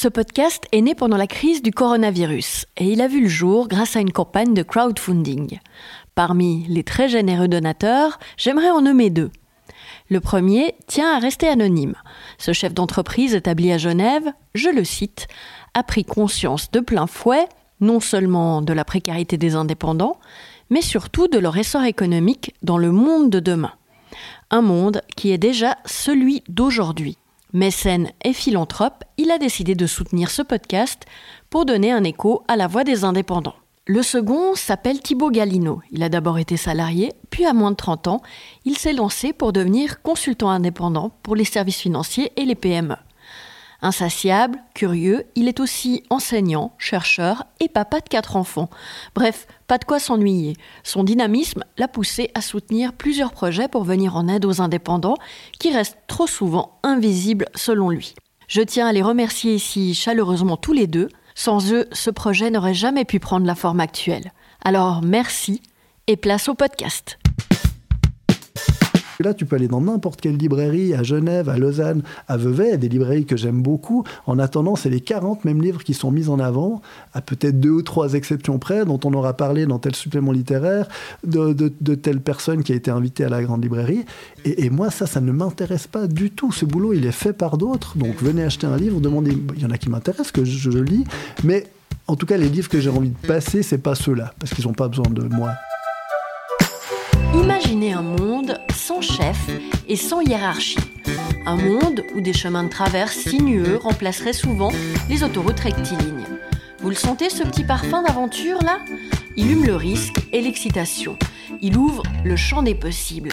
Ce podcast est né pendant la crise du coronavirus et il a vu le jour grâce à une campagne de crowdfunding. Parmi les très généreux donateurs, j'aimerais en nommer deux. Le premier tient à rester anonyme. Ce chef d'entreprise établi à Genève, je le cite, a pris conscience de plein fouet non seulement de la précarité des indépendants, mais surtout de leur essor économique dans le monde de demain. Un monde qui est déjà celui d'aujourd'hui. Mécène et philanthrope, il a décidé de soutenir ce podcast pour donner un écho à la voix des indépendants. Le second s'appelle Thibaut Galino. Il a d'abord été salarié, puis à moins de 30 ans, il s'est lancé pour devenir consultant indépendant pour les services financiers et les PME. Insatiable, curieux, il est aussi enseignant, chercheur et papa de quatre enfants. Bref, pas de quoi s'ennuyer. Son dynamisme l'a poussé à soutenir plusieurs projets pour venir en aide aux indépendants qui restent trop souvent invisibles selon lui. Je tiens à les remercier ici chaleureusement tous les deux. Sans eux, ce projet n'aurait jamais pu prendre la forme actuelle. Alors merci et place au podcast. Là, tu peux aller dans n'importe quelle librairie, à Genève, à Lausanne, à Vevey, des librairies que j'aime beaucoup. En attendant, c'est les 40 mêmes livres qui sont mis en avant, à peut-être deux ou trois exceptions près, dont on aura parlé dans tel supplément littéraire, de, telle personne qui a été invitée à la grande librairie. Et, moi, ça, ça ne m'intéresse pas du tout. Ce boulot, il est fait par d'autres. Donc, venez acheter un livre, demandez. Il y en a qui m'intéressent, que je, je lis. Mais en tout cas, les livres que j'ai envie de passer, c'est pas ceux-là, parce qu'ils n'ont pas besoin de moi. Imaginez un monde sans chef et sans hiérarchie. Un monde où des chemins de traverse sinueux remplaceraient souvent les autoroutes rectilignes. Vous le sentez ce petit parfum d'aventure là? Il hume le risque et l'excitation. Il ouvre le champ des possibles.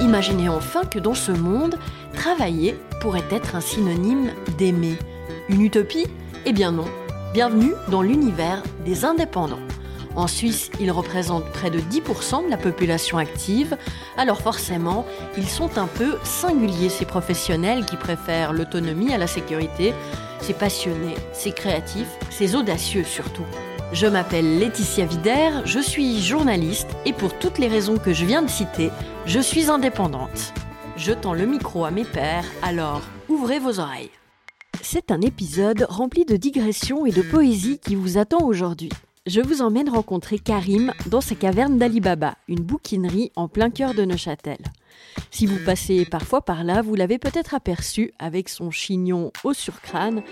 Imaginez enfin que dans ce monde, travailler pourrait être un synonyme d'aimer. Une utopie? Eh bien non. Bienvenue dans l'univers des indépendants. En Suisse, ils représentent près de 10% de la population active, alors forcément, ils sont un peu singuliers, ces professionnels qui préfèrent l'autonomie à la sécurité, ces passionnés, ces créatifs, ces audacieux surtout. Je m'appelle Laetitia Vider, je suis journaliste et pour toutes les raisons que je viens de citer, je suis indépendante. Je tends le micro à mes pairs, alors ouvrez vos oreilles. C'est un épisode rempli de digressions et de poésie qui vous attend aujourd'hui je vous emmène rencontrer Karim dans sa caverne d'Alibaba, une bouquinerie en plein cœur de Neuchâtel. Si vous passez parfois par là, vous l'avez peut-être aperçu avec son chignon haut sur crâne,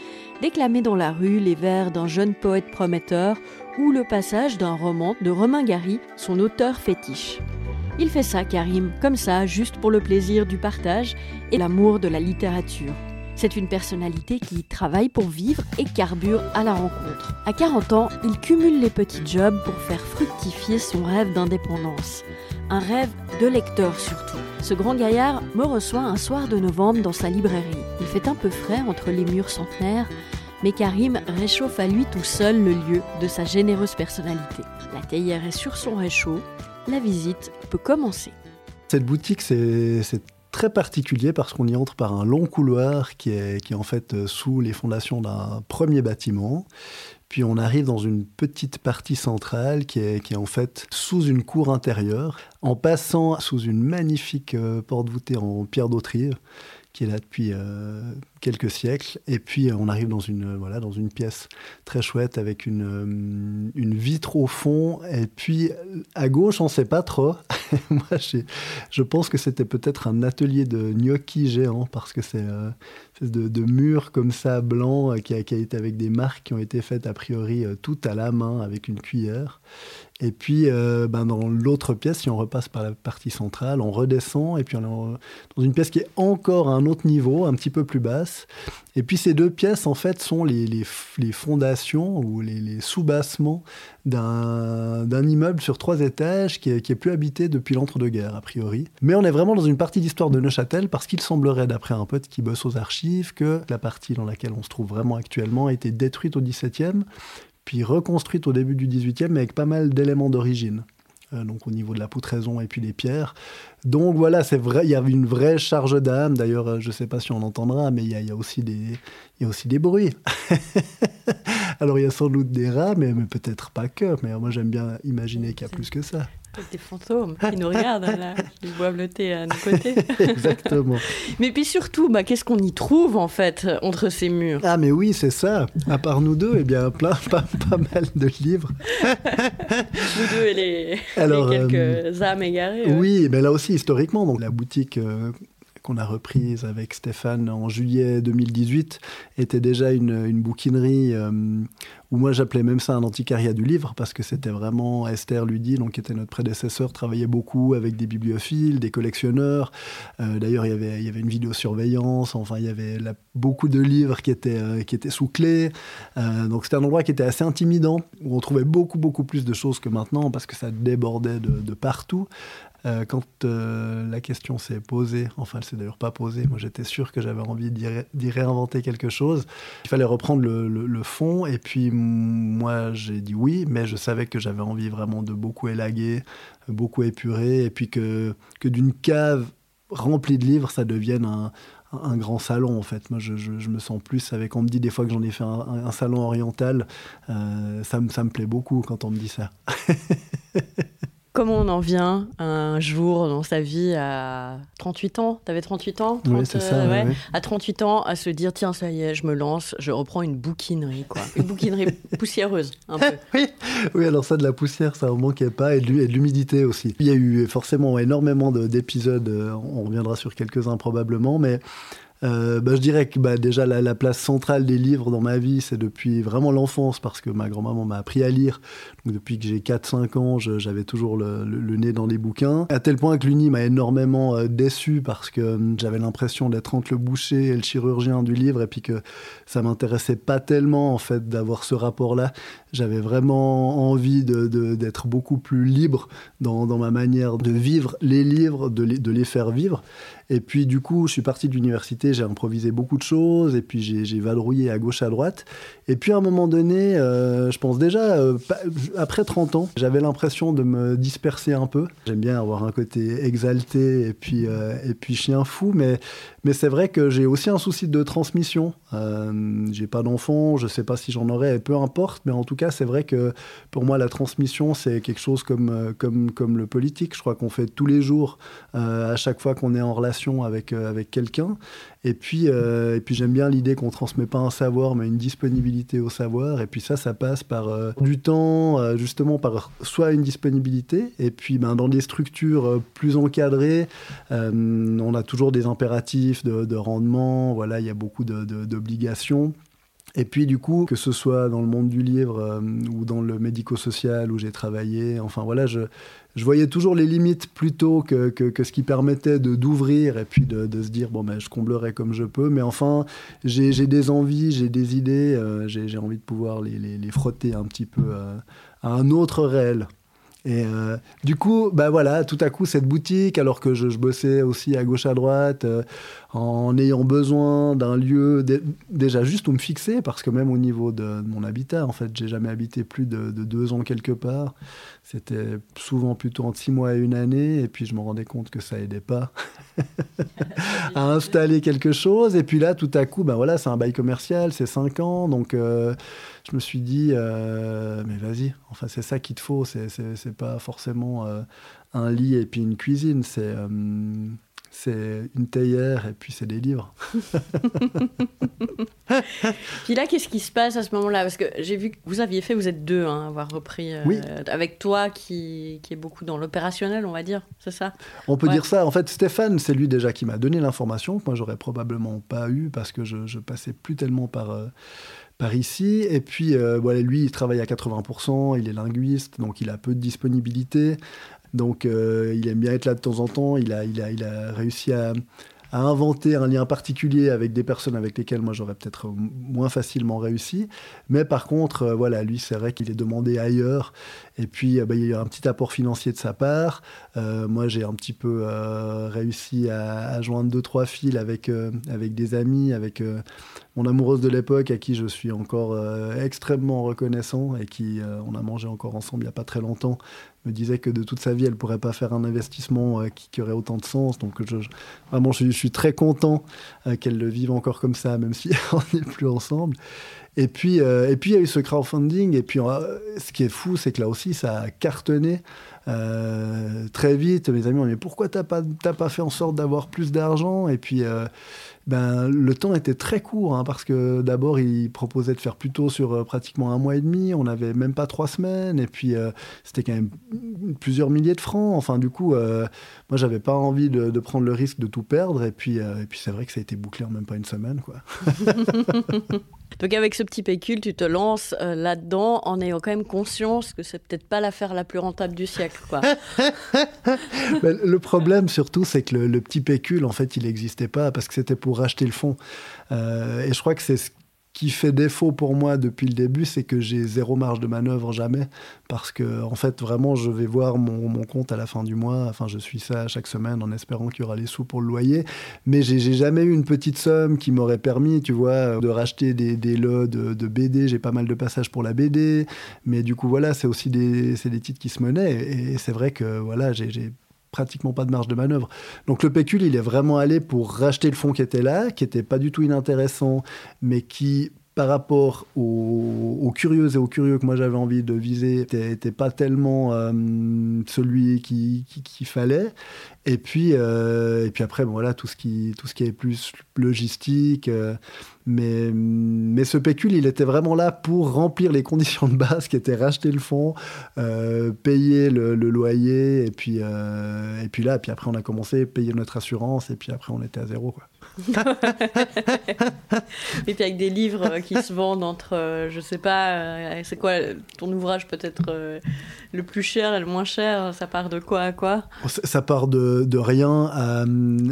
déclamer dans la rue les vers d'un jeune poète prometteur ou le passage d'un roman de Romain Gary, son auteur fétiche. Il fait ça, Karim, comme ça, juste pour le plaisir du partage et l'amour de la littérature. C'est une personnalité qui travaille pour vivre et carbure à la rencontre. À 40 ans, il cumule les petits jobs pour faire fructifier son rêve d'indépendance. Un rêve de lecteur surtout. Ce grand gaillard me reçoit un soir de novembre dans sa librairie. Il fait un peu frais entre les murs centenaires, mais Karim réchauffe à lui tout seul le lieu de sa généreuse personnalité. La théière est sur son réchaud, la visite peut commencer. Cette boutique, c'est très particulier parce qu'on y entre par un long couloir qui est, qui est en fait euh, sous les fondations d'un premier bâtiment. Puis on arrive dans une petite partie centrale qui est, qui est en fait sous une cour intérieure, en passant sous une magnifique euh, porte voûtée en pierre d'Autrive qui est là depuis euh, quelques siècles. Et puis on arrive dans une, voilà, dans une pièce très chouette avec une, vitre au fond. Et puis à gauche, on ne sait pas trop. Je pense que c'était peut-être un atelier de gnocchi géant parce que c'est euh, de, de, mur comme ça, blanc, qui a, qui a, été avec des marques qui ont été faites a priori euh, tout à la main avec une cuillère. Et puis, euh, ben dans l'autre pièce, si on repasse par la partie centrale, on redescend, et puis on est dans une pièce qui est encore à un autre niveau, un petit peu plus basse. Et puis ces deux pièces, en fait, sont les, fondations ou les, les sous-bassements d'un immeuble sur trois étages qui est, qui est plus habité depuis l'entre-deux-guerres, a priori. Mais on est vraiment dans une partie d'histoire de Neuchâtel, parce qu'il semblerait, d'après un pote qui bosse aux archives, que la partie dans laquelle on se trouve vraiment actuellement a été détruite au XVIIe, puis reconstruite au début du XVIIIe, mais avec pas mal d'éléments d'origine. Euh, donc au niveau de la poutraison et puis des pierres. Donc voilà, c'est vrai, il y a une vraie charge d'âme. D'ailleurs, euh, je ne sais pas si on entendra, mais il y, a, aussi des, il y a aussi des bruits. Alors il y a sans doute des rats, mais, peut-être pas que. Mais moi j'aime bien imaginer qu'il y a plus que ça. Des fantômes qui nous regardent, là, qui boivent le thé à nos côtés. Exactement. mais puis surtout, bah, qu'est-ce qu'on y trouve en fait entre ces murs? Ah mais oui, c'est ça. À part nous deux, eh bien plein, pas, pas mal de livres. nous deux et les, Alors, quelques euh, âmes égarées. Oui, mais là aussi historiquement, donc la boutique euh, qu'on a reprise avec Stéphane en juillet 2018, était déjà une, une bouquinerie euh, où moi j'appelais même ça un antiquariat du livre, parce que c'était vraiment Esther Ludy, donc, qui était notre prédécesseur, travaillait beaucoup avec des bibliophiles, des collectionneurs. Euh, d'ailleurs, il y, avait, il y avait une vidéosurveillance, enfin, il y avait beaucoup de livres qui étaient, euh, qui étaient sous clé. donc c'était un endroit qui était assez intimidant, où on trouvait beaucoup, beaucoup plus de choses que maintenant, parce que ça débordait de partout. Euh, quand euh, la question s'est posée, enfin elle s'est d'ailleurs pas posée, moi j'étais sûr que j'avais envie d'y réinventer quelque chose. Il fallait reprendre le, fond et puis moi j'ai dit oui, mais je savais que j'avais envie vraiment de beaucoup élaguer, beaucoup épurer et puis que, d'une cave remplie de livres ça devienne un, grand salon en fait. Moi, je, me sens plus avec. On me dit des fois que j'en ai fait un, salon oriental. Euh, ça me plaît beaucoup quand on me dit ça. Comment on en vient un jour dans sa vie à 38 ans? Tu avais 38 ans? Oui, c'est ça. Euh, à 38 ans, à se dire tiens, ça y est, je me lance, je reprends une bouquinerie. Quoi. Une bouquinerie poussiéreuse, un peu. oui. oui, alors ça, de la poussière, ça ne manquait pas, et de l'humidité aussi. Il y a eu forcément énormément d'épisodes, euh, on reviendra sur quelques-uns probablement, mais euh, bah, je dirais que bah, déjà la, place centrale des livres dans ma vie, c'est depuis vraiment l'enfance, parce que ma grand-maman m'a appris à lire. Donc, depuis que j'ai 4-5 ans, j'avais toujours le, nez dans les bouquins. À tel point que l'Uni m'a énormément euh, déçu, parce que hum, j'avais l'impression d'être entre le boucher et le chirurgien du livre, et puis que ça m'intéressait pas tellement en fait d'avoir ce rapport-là. J'avais vraiment envie d'être beaucoup plus libre dans, ma manière de vivre les livres, de de les faire vivre. Et puis du coup, je suis parti de l'université, j'ai improvisé beaucoup de choses, et puis j'ai vadrouillé à gauche, à droite. Et puis à un moment donné, euh, je pense déjà, euh, après 30 ans, j'avais l'impression de me disperser un peu. J'aime bien avoir un côté exalté et puis, euh, et puis chien fou, mais, mais c'est vrai que j'ai aussi un souci de transmission. j'ai pas d'enfant, je sais pas si j'en aurai, peu importe, mais en tout cas, c'est vrai que pour moi, la transmission, c'est quelque chose comme, comme, comme le politique. Je crois qu'on fait tous les jours, à chaque fois qu'on est en relation avec, euh, avec quelqu'un. Et puis, euh, puis j'aime bien l'idée qu'on transmet pas un savoir, mais une disponibilité au savoir. Et puis ça, ça passe par euh, du temps, justement par soit une disponibilité, et puis ben, dans des structures plus encadrées, on a toujours des impératifs de, de rendement. Voilà, il y a beaucoup d'obligations. Et puis du coup, que ce soit dans le monde du livre ou dans le médico-social où j'ai travaillé, enfin voilà, je, je voyais toujours les limites plutôt que, que, ce qui permettait de d'ouvrir et puis de, se dire bon ben je comblerai comme je peux. Mais enfin j'ai des envies j'ai des idées euh, j'ai envie de pouvoir les, les, frotter un petit peu euh, à un autre réel et euh, du coup, bah voilà, tout à coup, cette boutique, alors que je, bossais aussi à gauche, à droite, euh, en ayant besoin d'un lieu déjà juste où me fixer, parce que même au niveau de, mon habitat, en fait, j'ai jamais habité plus de, deux ans quelque part. C'était souvent plutôt entre six mois et une année, et puis je me rendais compte que ça aidait pas à installer quelque chose. Et puis là, tout à coup, bah voilà, c'est un bail commercial, c'est cinq ans, donc. Euh, je me suis dit, euh, mais vas-y, enfin c'est ça qu'il te faut, c'est pas forcément euh, un lit et puis une cuisine, c'est euh, c'est une théière et puis c'est des livres. puis là, qu'est-ce qui se passe à ce moment-là? Parce que j'ai vu que vous aviez fait, vous êtes deux, hein, avoir repris avec toi qui, qui, est beaucoup dans l'opérationnel, on va dire, c'est ça? On peut dire ça. En fait, Stéphane, c'est lui déjà qui m'a donné l'information que moi j'aurais probablement pas eu parce que je, je passais plus tellement par par ici. Et puis, euh, voilà, lui, il travaille à 80%, il est linguiste, donc il a peu de disponibilité. Donc, euh, il aime bien être là de temps en temps. Il a, il a, il a réussi à, à inventer un lien particulier avec des personnes avec lesquelles moi j'aurais peut-être moins facilement réussi. Mais par contre, euh, voilà, lui, c'est vrai qu'il est demandé ailleurs. Et puis, euh, bah, il y a un petit apport financier de sa part. Euh, moi, j'ai un petit peu réussi à, joindre deux, trois fils avec, avec des amis, avec mon amoureuse de l'époque à qui je suis encore extrêmement reconnaissant et qui, on a mangé encore ensemble il n'y a pas très longtemps me disait que de toute sa vie, elle pourrait pas faire un investissement euh, qui, aurait autant de sens. Donc, je, vraiment, je, suis très content euh, qu'elle le vive encore comme ça, même si on n'est plus ensemble. Et puis, et puis il y a eu ce crowdfunding. Et puis, ce qui est fou, c'est que là aussi, ça a cartonné. très vite, mes amis ont dit mais pourquoi t'as pas pas fait en sorte d'avoir plus d'argent? Et puis ben, le temps était très court, hein, parce que d'abord, il proposait de faire plutôt sur euh, pratiquement un mois et demi, on n'avait même pas trois semaines, et puis euh, c'était quand même plusieurs milliers de francs. Enfin, du coup, euh, moi, j'avais pas envie de, de, prendre le risque de tout perdre, et puis, et puis c'est vrai que ça a été bouclé en même pas une semaine. Quoi. Donc avec ce petit pécule, tu te lances là-dedans en ayant quand même conscience que c'est peut-être pas l'affaire la plus rentable du siècle. Quoi. le problème surtout, c'est que le, petit pécule, en fait, il n'existait pas parce que c'était pour racheter le fonds. Euh, et je crois que c'est ce qui fait défaut pour moi depuis le début, c'est que j'ai zéro marge de manœuvre jamais, parce que en fait vraiment je vais voir mon, mon, compte à la fin du mois. Enfin, je suis ça chaque semaine en espérant qu'il y aura les sous pour le loyer, mais j'ai jamais eu une petite somme qui m'aurait permis, tu vois, de racheter des, des lots de, BD. J'ai pas mal de passages pour la BD, mais du coup voilà, c'est aussi des, des titres qui se menaient, et c'est vrai que voilà, j'ai pratiquement pas de marge de manœuvre. Donc le pécule, il est vraiment allé pour racheter le fonds qui était là, qui était pas du tout inintéressant, mais qui par rapport aux, curieux et aux curieux que moi j'avais envie de viser, n'était pas tellement euh, celui qu'il qui, fallait. Et puis, euh, et puis après, voilà, tout ce qui, tout ce qui est plus logistique. Euh, mais, mais ce pécule, il était vraiment là pour remplir les conditions de base qui étaient racheter le fonds, payer le, loyer, et puis, et puis là, et puis après, on a commencé à payer notre assurance, et puis après, on était à zéro. Quoi. et puis avec des livres qui se vendent entre, euh, je sais pas, euh, c'est quoi ton ouvrage peut-être euh, le plus cher et le moins cher Ça part de quoi quoi? Ça part de, de rien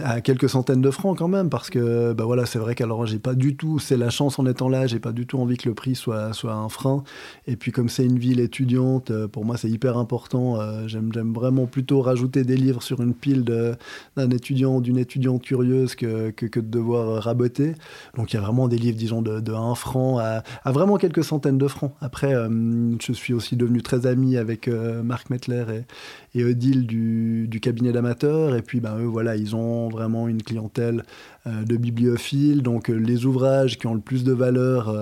à, quelques centaines de francs quand même, parce que bah voilà, c'est vrai qu'alors j'ai pas du tout, c'est la chance en étant là, j'ai pas du tout envie que le prix soit, soit un frein. Et puis comme c'est une ville étudiante, pour moi c'est hyper important. J'aime vraiment plutôt rajouter des livres sur une pile d'un étudiant d'une étudiante curieuse que que de devoir euh, raboter. Donc il y a vraiment des livres, disons, de, de 1 franc à, vraiment quelques centaines de francs. Après, euh, je suis aussi devenu très ami avec euh, Marc Mettler et, Odile du, du cabinet d'amateurs. Et puis, ben, eux, voilà, ils ont vraiment une clientèle de bibliophiles. Donc les ouvrages qui ont le plus de valeur,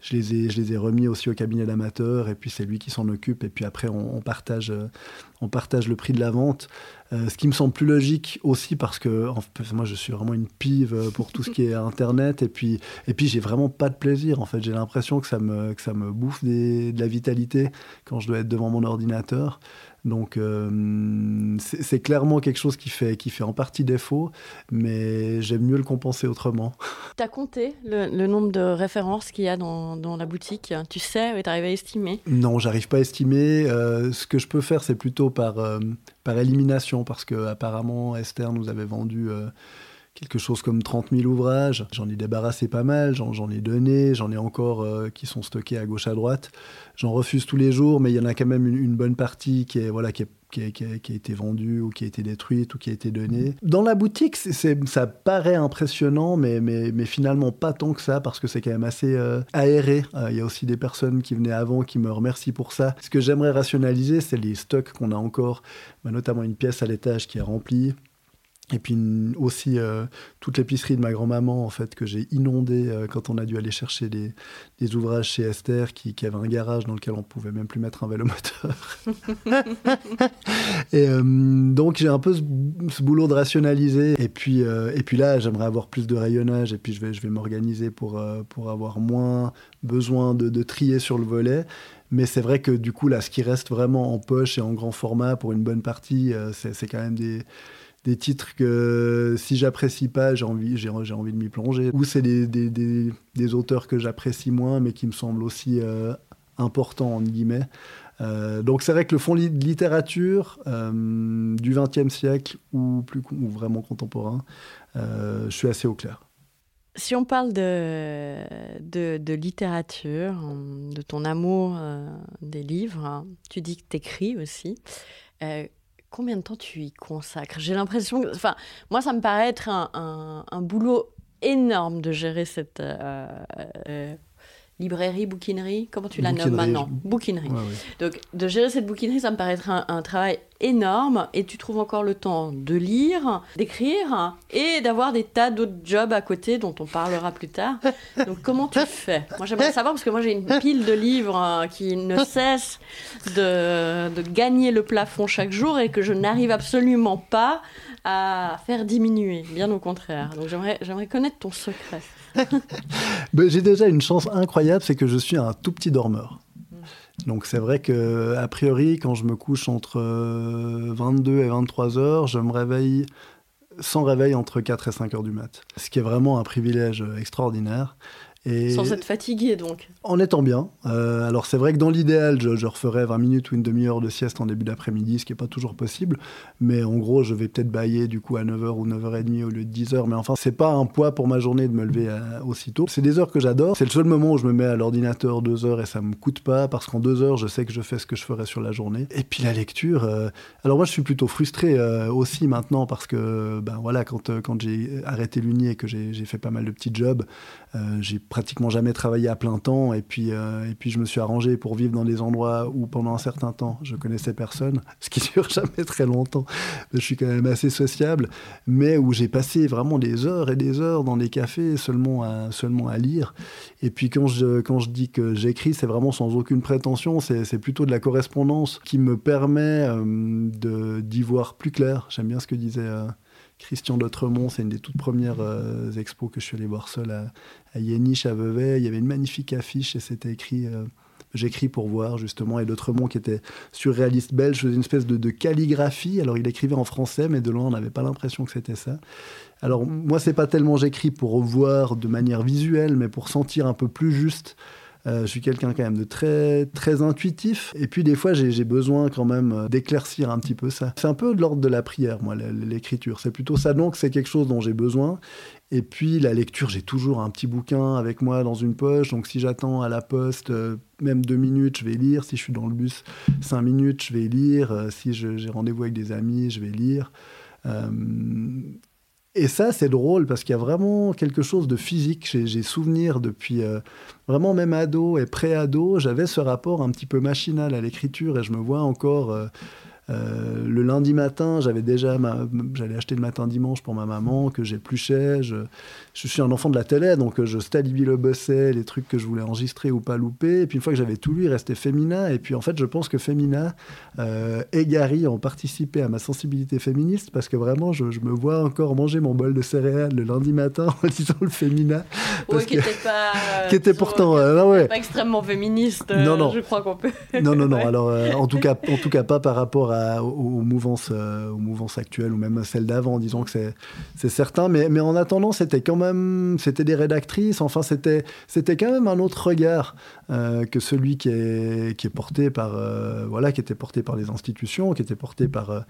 je, les ai, je les ai remis aussi au cabinet d'amateurs. Et puis c'est lui qui s'en occupe. Et puis après, on, on partage, on partage le prix de la vente. Euh, ce qui me semble plus logique aussi parce que en fait, moi je suis vraiment une pive euh, pour tout ce qui est internet et puis et puis j'ai vraiment pas de plaisir en fait j'ai l'impression que ça me que ça me bouffe des, de la vitalité quand je dois être devant mon ordinateur donc euh, c'est clairement quelque chose qui fait, qui fait en partie défaut, mais j'aime mieux le compenser autrement. Tu as compté le, nombre de références qu'il y a dans, dans, la boutique? Tu sais, tu arrives à estimer? Non, j'arrive pas à estimer. Euh, ce que je peux faire, c'est plutôt par, euh, par élimination, parce que apparemment Esther nous avait vendu quelque chose comme 30 000 ouvrages. J'en ai débarrassé pas mal, j'en ai donné, j'en ai encore euh, qui sont stockés à gauche à droite. J'en refuse tous les jours, mais il y en a quand même une, bonne partie qui, est, voilà, qui, est, qui, a, été vendue ou qui a été détruite ou qui a été donnée. Dans la boutique, ça paraît impressionnant, mais, mais, mais, finalement pas tant que ça, parce que c'est quand même assez euh, aéré. Euh, il y a aussi des personnes qui venaient avant qui me remercient pour ça. Ce que j'aimerais rationaliser, c'est les stocks qu'on a encore, bah, notamment une pièce à l'étage qui est remplie et puis aussi euh, toute l'épicerie de ma grand-maman, en fait, que j'ai inondée euh, quand on a dû aller chercher des, ouvrages chez Esther, qui, avait un garage dans lequel on pouvait même plus mettre un vélo moteur. et euh, donc j'ai un peu ce, boulot de rationaliser. Et puis, et puis là, j'aimerais avoir plus de rayonnage, et puis je vais, je vais m'organiser pour, pour avoir moins besoin de trier sur le volet. Mais c'est vrai que du coup, là, ce qui reste vraiment en poche et en grand format pour une bonne partie, c'est quand même des des titres que si j'apprécie pas, j'ai envie, j'ai, envie de m'y plonger. Ou c'est des, des, des, auteurs que j'apprécie moins, mais qui me semblent aussi euh, importants, en guillemets. Euh, donc c'est vrai que le fond de littérature euh, du XXe siècle ou, plus, ou vraiment contemporain, je suis assez au clair. Si on parle de, de, de littérature, de ton amour des livres, hein, tu dis que tu écris aussi combien de temps tu y consacres? J'ai l'impression, enfin, moi, ça me paraît être un, un, boulot énorme de gérer cette euh, euh, librairie, bouquinerie, comment tu la nommes maintenant Bouquinerie. Donc, de gérer cette bouquinerie, ça me paraît être un, travail énorme et tu trouves encore le temps de lire, d'écrire et d'avoir des tas d'autres jobs à côté dont on parlera plus tard. Donc comment tu fais? Moi j'aimerais savoir parce que moi j'ai une pile de livres euh, qui ne cesse de, de gagner le plafond chaque jour et que je n'arrive absolument pas à faire diminuer, bien au contraire. Donc j'aimerais connaître ton secret. J'ai déjà une chance incroyable, c'est que je suis un tout petit dormeur. Donc c'est vrai que a priori, quand je me couche entre 22 euh, et 23 heures, je me réveille sans réveil entre 4 et 5 heures du mat. Ce qui est vraiment un privilège extraordinaire. Sans être fatigué, donc En étant bien. Euh, alors, c'est vrai que dans l'idéal, je, je, referais 20 minutes ou une demi-heure de sieste en début d'après-midi, ce qui n'est pas toujours possible. Mais en gros, je vais peut-être bailler du coup à 9h ou 9h30 au lieu de 10h. Mais enfin, c'est pas un poids pour ma journée de me lever euh, aussitôt. C'est des heures que j'adore. C'est le seul moment où je me mets à l'ordinateur deux heures et ça me coûte pas parce qu'en deux heures, je sais que je fais ce que je ferais sur la journée. Et puis la lecture. Euh, alors, moi, je suis plutôt frustré aussi maintenant parce que, ben voilà, quand, quand j'ai arrêté l'Uni et que j'ai fait pas mal de petits jobs, j'ai pratiquement jamais travaillé à plein temps et puis, euh, et puis je me suis arrangé pour vivre dans des endroits où pendant un certain temps je connaissais personne, ce qui dure jamais très longtemps. Je suis quand même assez sociable, mais où j'ai passé vraiment des heures et des heures dans des cafés seulement à, seulement à lire. Et puis quand je, quand je dis que j'écris, c'est vraiment sans aucune prétention, c'est plutôt de la correspondance qui me permet euh, d'y voir plus clair. J'aime bien ce que disait... Euh, Christian d'Autremont, c'est une des toutes premières euh, expos que je suis allé voir seul à, à Yéniche, à Vevey. Il y avait une magnifique affiche et c'était écrit euh, J'écris pour voir, justement. Et d'Autremont, qui était surréaliste belge, faisait une espèce de, calligraphie. Alors, il écrivait en français, mais de loin, on n'avait pas l'impression que c'était ça. Alors, moi, c'est pas tellement j'écris pour voir de manière visuelle, mais pour sentir un peu plus juste euh, je suis quelqu'un quand même de très, très intuitif. Et puis des fois, j'ai besoin quand même euh, d'éclaircir un petit peu ça. C'est un peu de l'ordre de la prière, moi, l'écriture. C'est plutôt ça. Donc, c'est quelque chose dont j'ai besoin. Et puis la lecture, j'ai toujours un petit bouquin avec moi dans une poche. Donc si j'attends à la poste, euh, même deux minutes, je vais lire. Si je suis dans le bus, cinq minutes, je vais lire. si j'ai rendez-vous avec des amis, je vais lire. Et ça, c'est drôle parce qu'il y a vraiment quelque chose de physique. J'ai souvenir depuis euh, vraiment même ado et pré-ado, j'avais ce rapport un petit peu machinal à l'écriture et je me vois encore euh, euh, le lundi matin, j'avais déjà, j'allais acheter le matin dimanche pour ma maman que j'épluchais. Je, je suis un enfant de la télé, donc je bossais les trucs que je voulais enregistrer ou pas louper. Et puis une fois que j'avais tout lu, il restait Femina. Et puis en fait, je pense que Femina euh, et Gary ont participé à ma sensibilité féministe parce que vraiment, je, me vois encore manger mon bol de céréales le lundi matin en lisant le Femina. Qui n'était pas. qui était pourtant. Euh, ouais. pas extrêmement féministe. non, non. Je crois qu'on peut. non, non, non. Alors, en, tout cas, en tout cas, pas par rapport à aux, mouvances, euh, aux mouvances actuelles ou même celles d'avant, disons que c'est certain. Mais, en attendant, c'était quand même, c'était des rédactrices. Enfin, c'était c'était quand même un autre regard euh, que celui qui est, qui est porté par, euh, voilà, qui était porté par les institutions, qui était porté par,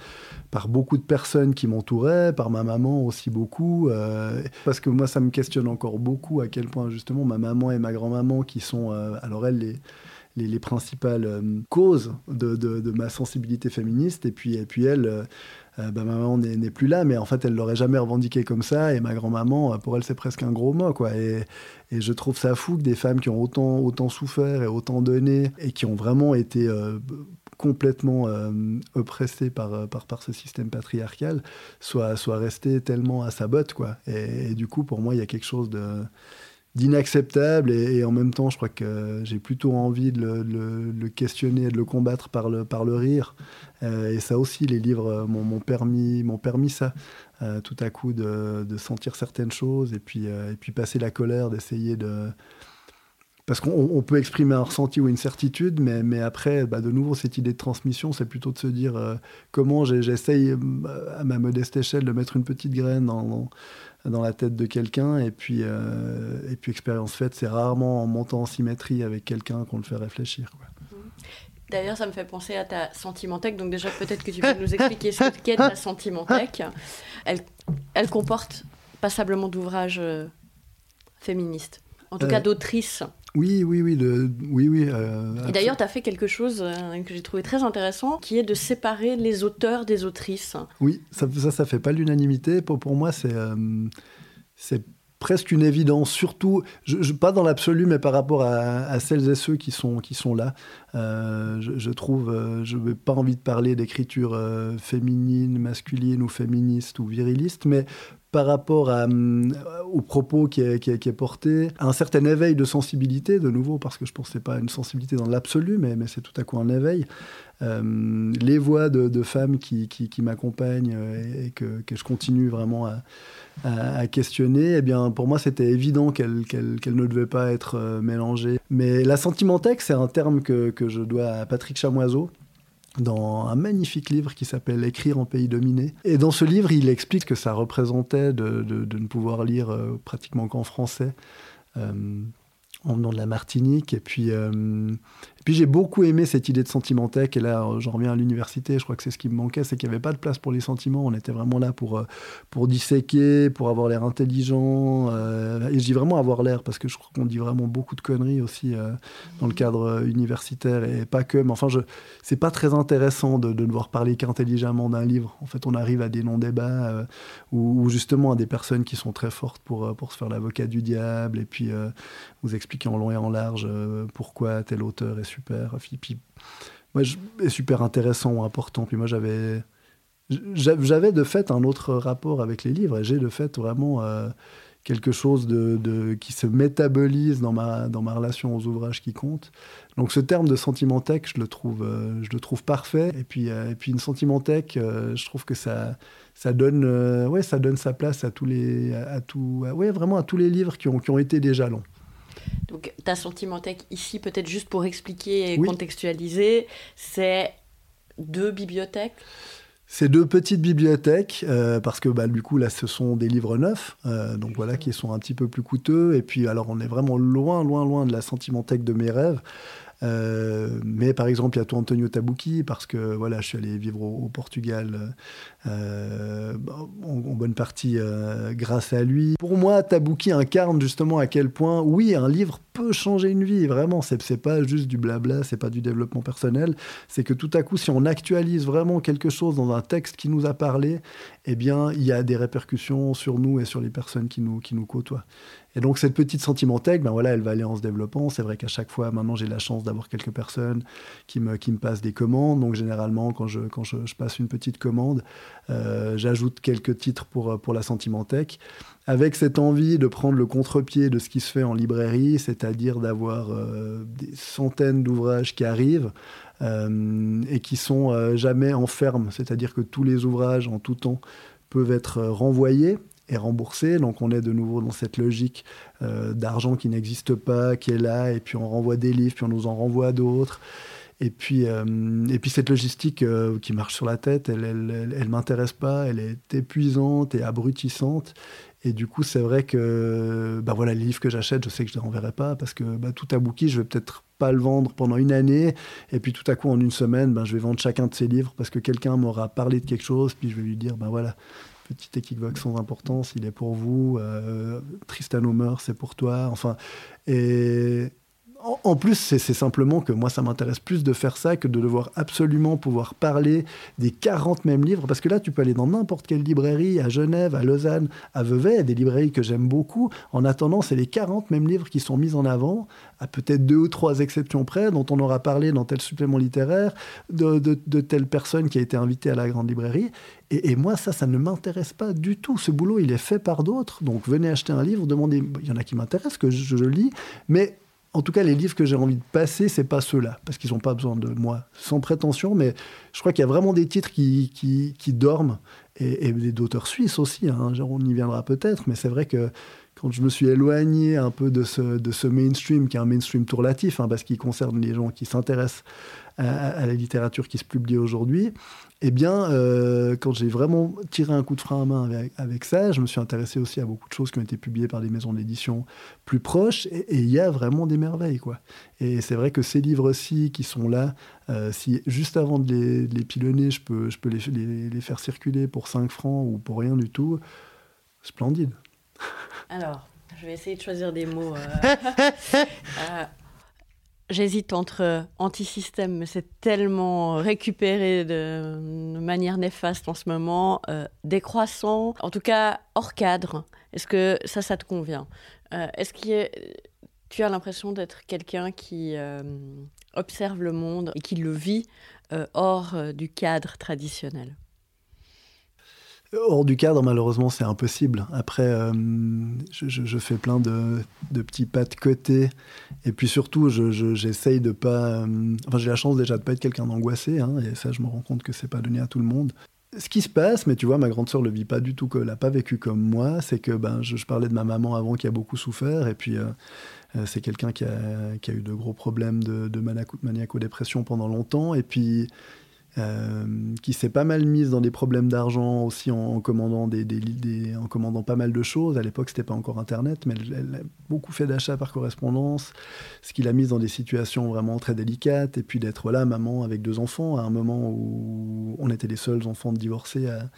par beaucoup de personnes qui m'entouraient, par ma maman aussi beaucoup. parce que moi, ça me questionne encore beaucoup à quel point justement ma maman et ma grand-maman, qui sont, alors elles, les les, principales euh, causes de, ma sensibilité féministe. Et puis, et puis elle, euh, euh, bah, ma maman n'est plus là, mais en fait, elle l'aurait jamais revendiqué comme ça. Et ma grand-maman, pour elle, c'est presque un gros mot. Quoi. Et, et, je trouve ça fou que des femmes qui ont autant, autant souffert et autant donné, et qui ont vraiment été complètement oppressées par, par, par, ce système patriarcal, soient, soient restées tellement à sa botte. Quoi. et du coup, pour moi, il y a quelque chose de d'inacceptable et, en même temps je crois que j'ai plutôt envie de le, questionner de le combattre par le, rire. Euh, et ça aussi les livres m'ont permis, permis ça euh, tout à coup de, de, sentir certaines choses et puis, euh, et puis passer la colère d'essayer de parce qu'on peut exprimer un ressenti ou une certitude, mais, mais après, bah, de nouveau, cette idée de transmission, c'est plutôt de se dire comment j'essaye, à ma modeste échelle, de mettre une petite graine dans, dans la tête de quelqu'un. Et puis, euh, et puis expérience faite, c'est rarement en montant en symétrie avec quelqu'un qu'on le fait réfléchir. D'ailleurs, ça me fait penser à ta sentimenthèque. Donc déjà, peut-être que tu peux nous expliquer ce qu'est ta sentimenthèque. Elle, elle comporte passablement d'ouvrages euh, féministes, en tout cas euh, d'autrices oui, oui, oui. oui, oui euh, et d'ailleurs, tu as fait quelque chose euh, que j'ai trouvé très intéressant, qui est de séparer les auteurs des autrices. Oui, ça, ça, ça fait pas l'unanimité. Pour, pour moi, c'est, euh, c'est presque une évidence, surtout, je, pas dans l'absolu, mais par rapport à, celles et ceux qui sont, qui sont là. Euh, je, trouve, je n'ai pas envie de parler d'écriture féminine, masculine ou féministe ou viriliste, mais par rapport à, au propos qui est, qui, porté, un certain éveil de sensibilité, de nouveau, parce que je pense que ce pas une sensibilité dans l'absolu, mais, c'est tout à coup un éveil. les voix de, femmes qui, m'accompagnent et, que, je continue vraiment à, questionner, eh bien, pour moi, c'était évident qu'elle ne devait pas être euh, mélangée. Mais la sentimenthèque, c'est un terme que, que, je dois à Patrick Chamoiseau dans un magnifique livre qui s'appelle Écrire en pays dominé. Et dans ce livre, il explique que ça représentait de, ne pouvoir lire euh, pratiquement qu'en français. Euh, en venant de la Martinique. Et puis, puis j'ai beaucoup aimé cette idée de sentimenthèque. Et là, j'en reviens à l'université. Je crois que c'est ce qui me manquait, c'est qu'il n'y avait pas de place pour les sentiments. On était vraiment là pour, euh, pour disséquer, pour avoir l'air intelligent. Euh, et je dis vraiment avoir l'air parce que je crois qu'on dit vraiment beaucoup de conneries aussi euh, dans le cadre universitaire et pas que. Mais enfin, je, c'est pas très intéressant de, de ne voir parler qu'intelligemment d'un livre. En fait, on arrive à des non-débats ou, justement à des personnes qui sont très fortes pour, pour se faire l'avocat du diable et puis vous expliquer en long et en large pourquoi tel auteur est super. Puis, super intéressant ou important. Puis moi, j'avais, j'avais de fait un autre rapport avec les livres. Et j'ai de fait vraiment euh, quelque chose de, qui se métabolise dans ma, dans ma relation aux ouvrages qui comptent. Donc ce terme de sentimenthèque, je le trouve, euh, je le trouve parfait. Et puis, euh, et puis une sentimenthèque, je trouve que ça, ça donne, ouais, ça donne sa place à tous les, à, ouais, vraiment à tous les livres qui ont, qui ont été déjà longs. Donc ta sentimenthèque ici, peut-être juste pour expliquer et contextualiser, c'est deux bibliothèques? C'est deux petites bibliothèques, euh, parce que bah, du coup, là, ce sont des livres neufs, euh, donc voilà, qui sont un petit peu plus coûteux. Et puis, alors, on est vraiment loin, loin, loin de la sentimenthèque de mes rêves. Euh, mais par exemple, il y a tout Antonio Tabucchi, parce que voilà, je suis allé vivre au, Portugal euh, en, bonne partie euh, grâce à lui. Pour moi, Tabucchi incarne justement à quel point, oui, un livre peut changer une vie, vraiment. C'est pas juste du blabla, c'est pas du développement personnel. C'est que tout à coup, si on actualise vraiment quelque chose dans un texte qui nous a parlé, eh bien, il y a des répercussions sur nous et sur les personnes qui nous, qui nous côtoient. Et donc cette petite sentimenthèque, ben voilà, elle va aller en se développant. C'est vrai qu'à chaque fois, maintenant, j'ai la chance d'avoir quelques personnes qui me, qui me passent des commandes. Donc généralement, quand je, quand je, passe une petite commande, euh, j'ajoute quelques titres pour, pour la sentimenthèque, avec cette envie de prendre le contre-pied de ce qui se fait en librairie, c'est-à-dire d'avoir euh, des centaines d'ouvrages qui arrivent. Euh, et qui sont jamais en ferme, c'est-à-dire que tous les ouvrages en tout temps peuvent être renvoyés est remboursé. Donc on est de nouveau dans cette logique euh, d'argent qui n'existe pas, qui est là, et puis on renvoie des livres, puis on nous en renvoie d'autres. Et puis, euh, et puis cette logistique euh, qui marche sur la tête, elle elle, elle, m'intéresse pas, elle est épuisante et abrutissante. Et du coup, c'est vrai que bah voilà, les livres que j'achète, je sais que je ne les renverrai pas parce que bah, tout à bouquet, je vais peut-être pas le vendre pendant une année. Et puis tout à coup, en une semaine, ben, je vais vendre chacun de ces livres parce que quelqu'un m'aura parlé de quelque chose. Puis je vais lui dire, ben voilà, petit équivoque sans importance, il est pour vous. Euh, Tristan Homer, c'est pour toi. Enfin, et en plus, c'est simplement que moi, ça m'intéresse plus de faire ça que de devoir absolument pouvoir parler des 40 mêmes livres. Parce que là, tu peux aller dans n'importe quelle librairie, à Genève, à Lausanne, à Vevey, des librairies que j'aime beaucoup. En attendant, c'est les 40 mêmes livres qui sont mis en avant, à peut-être deux ou trois exceptions près, dont on aura parlé dans tel supplément littéraire, de, telle personne qui a été invitée à la grande librairie. Et, moi, ça, ça ne m'intéresse pas du tout. Ce boulot, il est fait par d'autres. Donc, venez acheter un livre, demandez. Il y en a qui m'intéressent, que je, je lis, mais en tout cas, les livres que j'ai envie de passer, c'est pas ceux-là, parce qu'ils n'ont pas besoin de moi, sans prétention, mais je crois qu'il y a vraiment des titres qui, dorment, et, et d'auteurs suisses aussi, hein, on y viendra peut-être, mais c'est vrai que quand je me suis éloigné un peu de ce, de ce mainstream, qui est un mainstream tourlatif, hein, parce qu'il concerne les gens qui s'intéressent à, la littérature qui se publie aujourd'hui, eh bien, euh, quand j'ai vraiment tiré un coup de frein à main avec, ça, je me suis intéressé aussi à beaucoup de choses qui ont été publiées par des maisons d'édition plus proches, et il y a vraiment des merveilles, quoi. Et c'est vrai que ces livres-ci qui sont là, euh, si juste avant de les, pilonner, je peux, je peux les, les, faire circuler pour 5 francs ou pour rien du tout, splendide. Alors, je vais essayer de choisir des mots. Euh, J'hésite entre euh, anti-système, mais c'est tellement récupéré de, manière néfaste en ce moment, euh, décroissant, en tout cas hors cadre. Est-ce que ça, ça te convient? Est-ce que tu as l'impression d'être quelqu'un qui observe le monde et qui le vit hors du cadre traditionnel? Hors du cadre, malheureusement, c'est impossible. Après, euh, je, fais plein de, petits pas de côté. Et puis surtout, j'essaye de pas. Euh, enfin, j'ai la chance déjà de pas être quelqu'un d'angoissé. Hein, et ça, je me rends compte que c'est pas donné à tout le monde. Ce qui se passe, mais tu vois, ma grande sœur le vit pas du tout, qu'elle n'a pas vécu comme moi, c'est que ben, je, parlais de ma maman avant qui a beaucoup souffert. Et puis. Euh, c'est quelqu'un qui a, eu de gros problèmes de, de maniaco-dépression pendant longtemps. Et puis, euh, qui s'est pas mal mise dans des problèmes d'argent aussi en, commandant des, en commandant pas mal de choses. À l'époque, c'était pas encore Internet, mais elle, a beaucoup fait d'achats par correspondance, ce qui l'a mise dans des situations vraiment très délicates. Et puis d'être voilà maman avec deux enfants à un moment où on était les seuls enfants de divorcer à,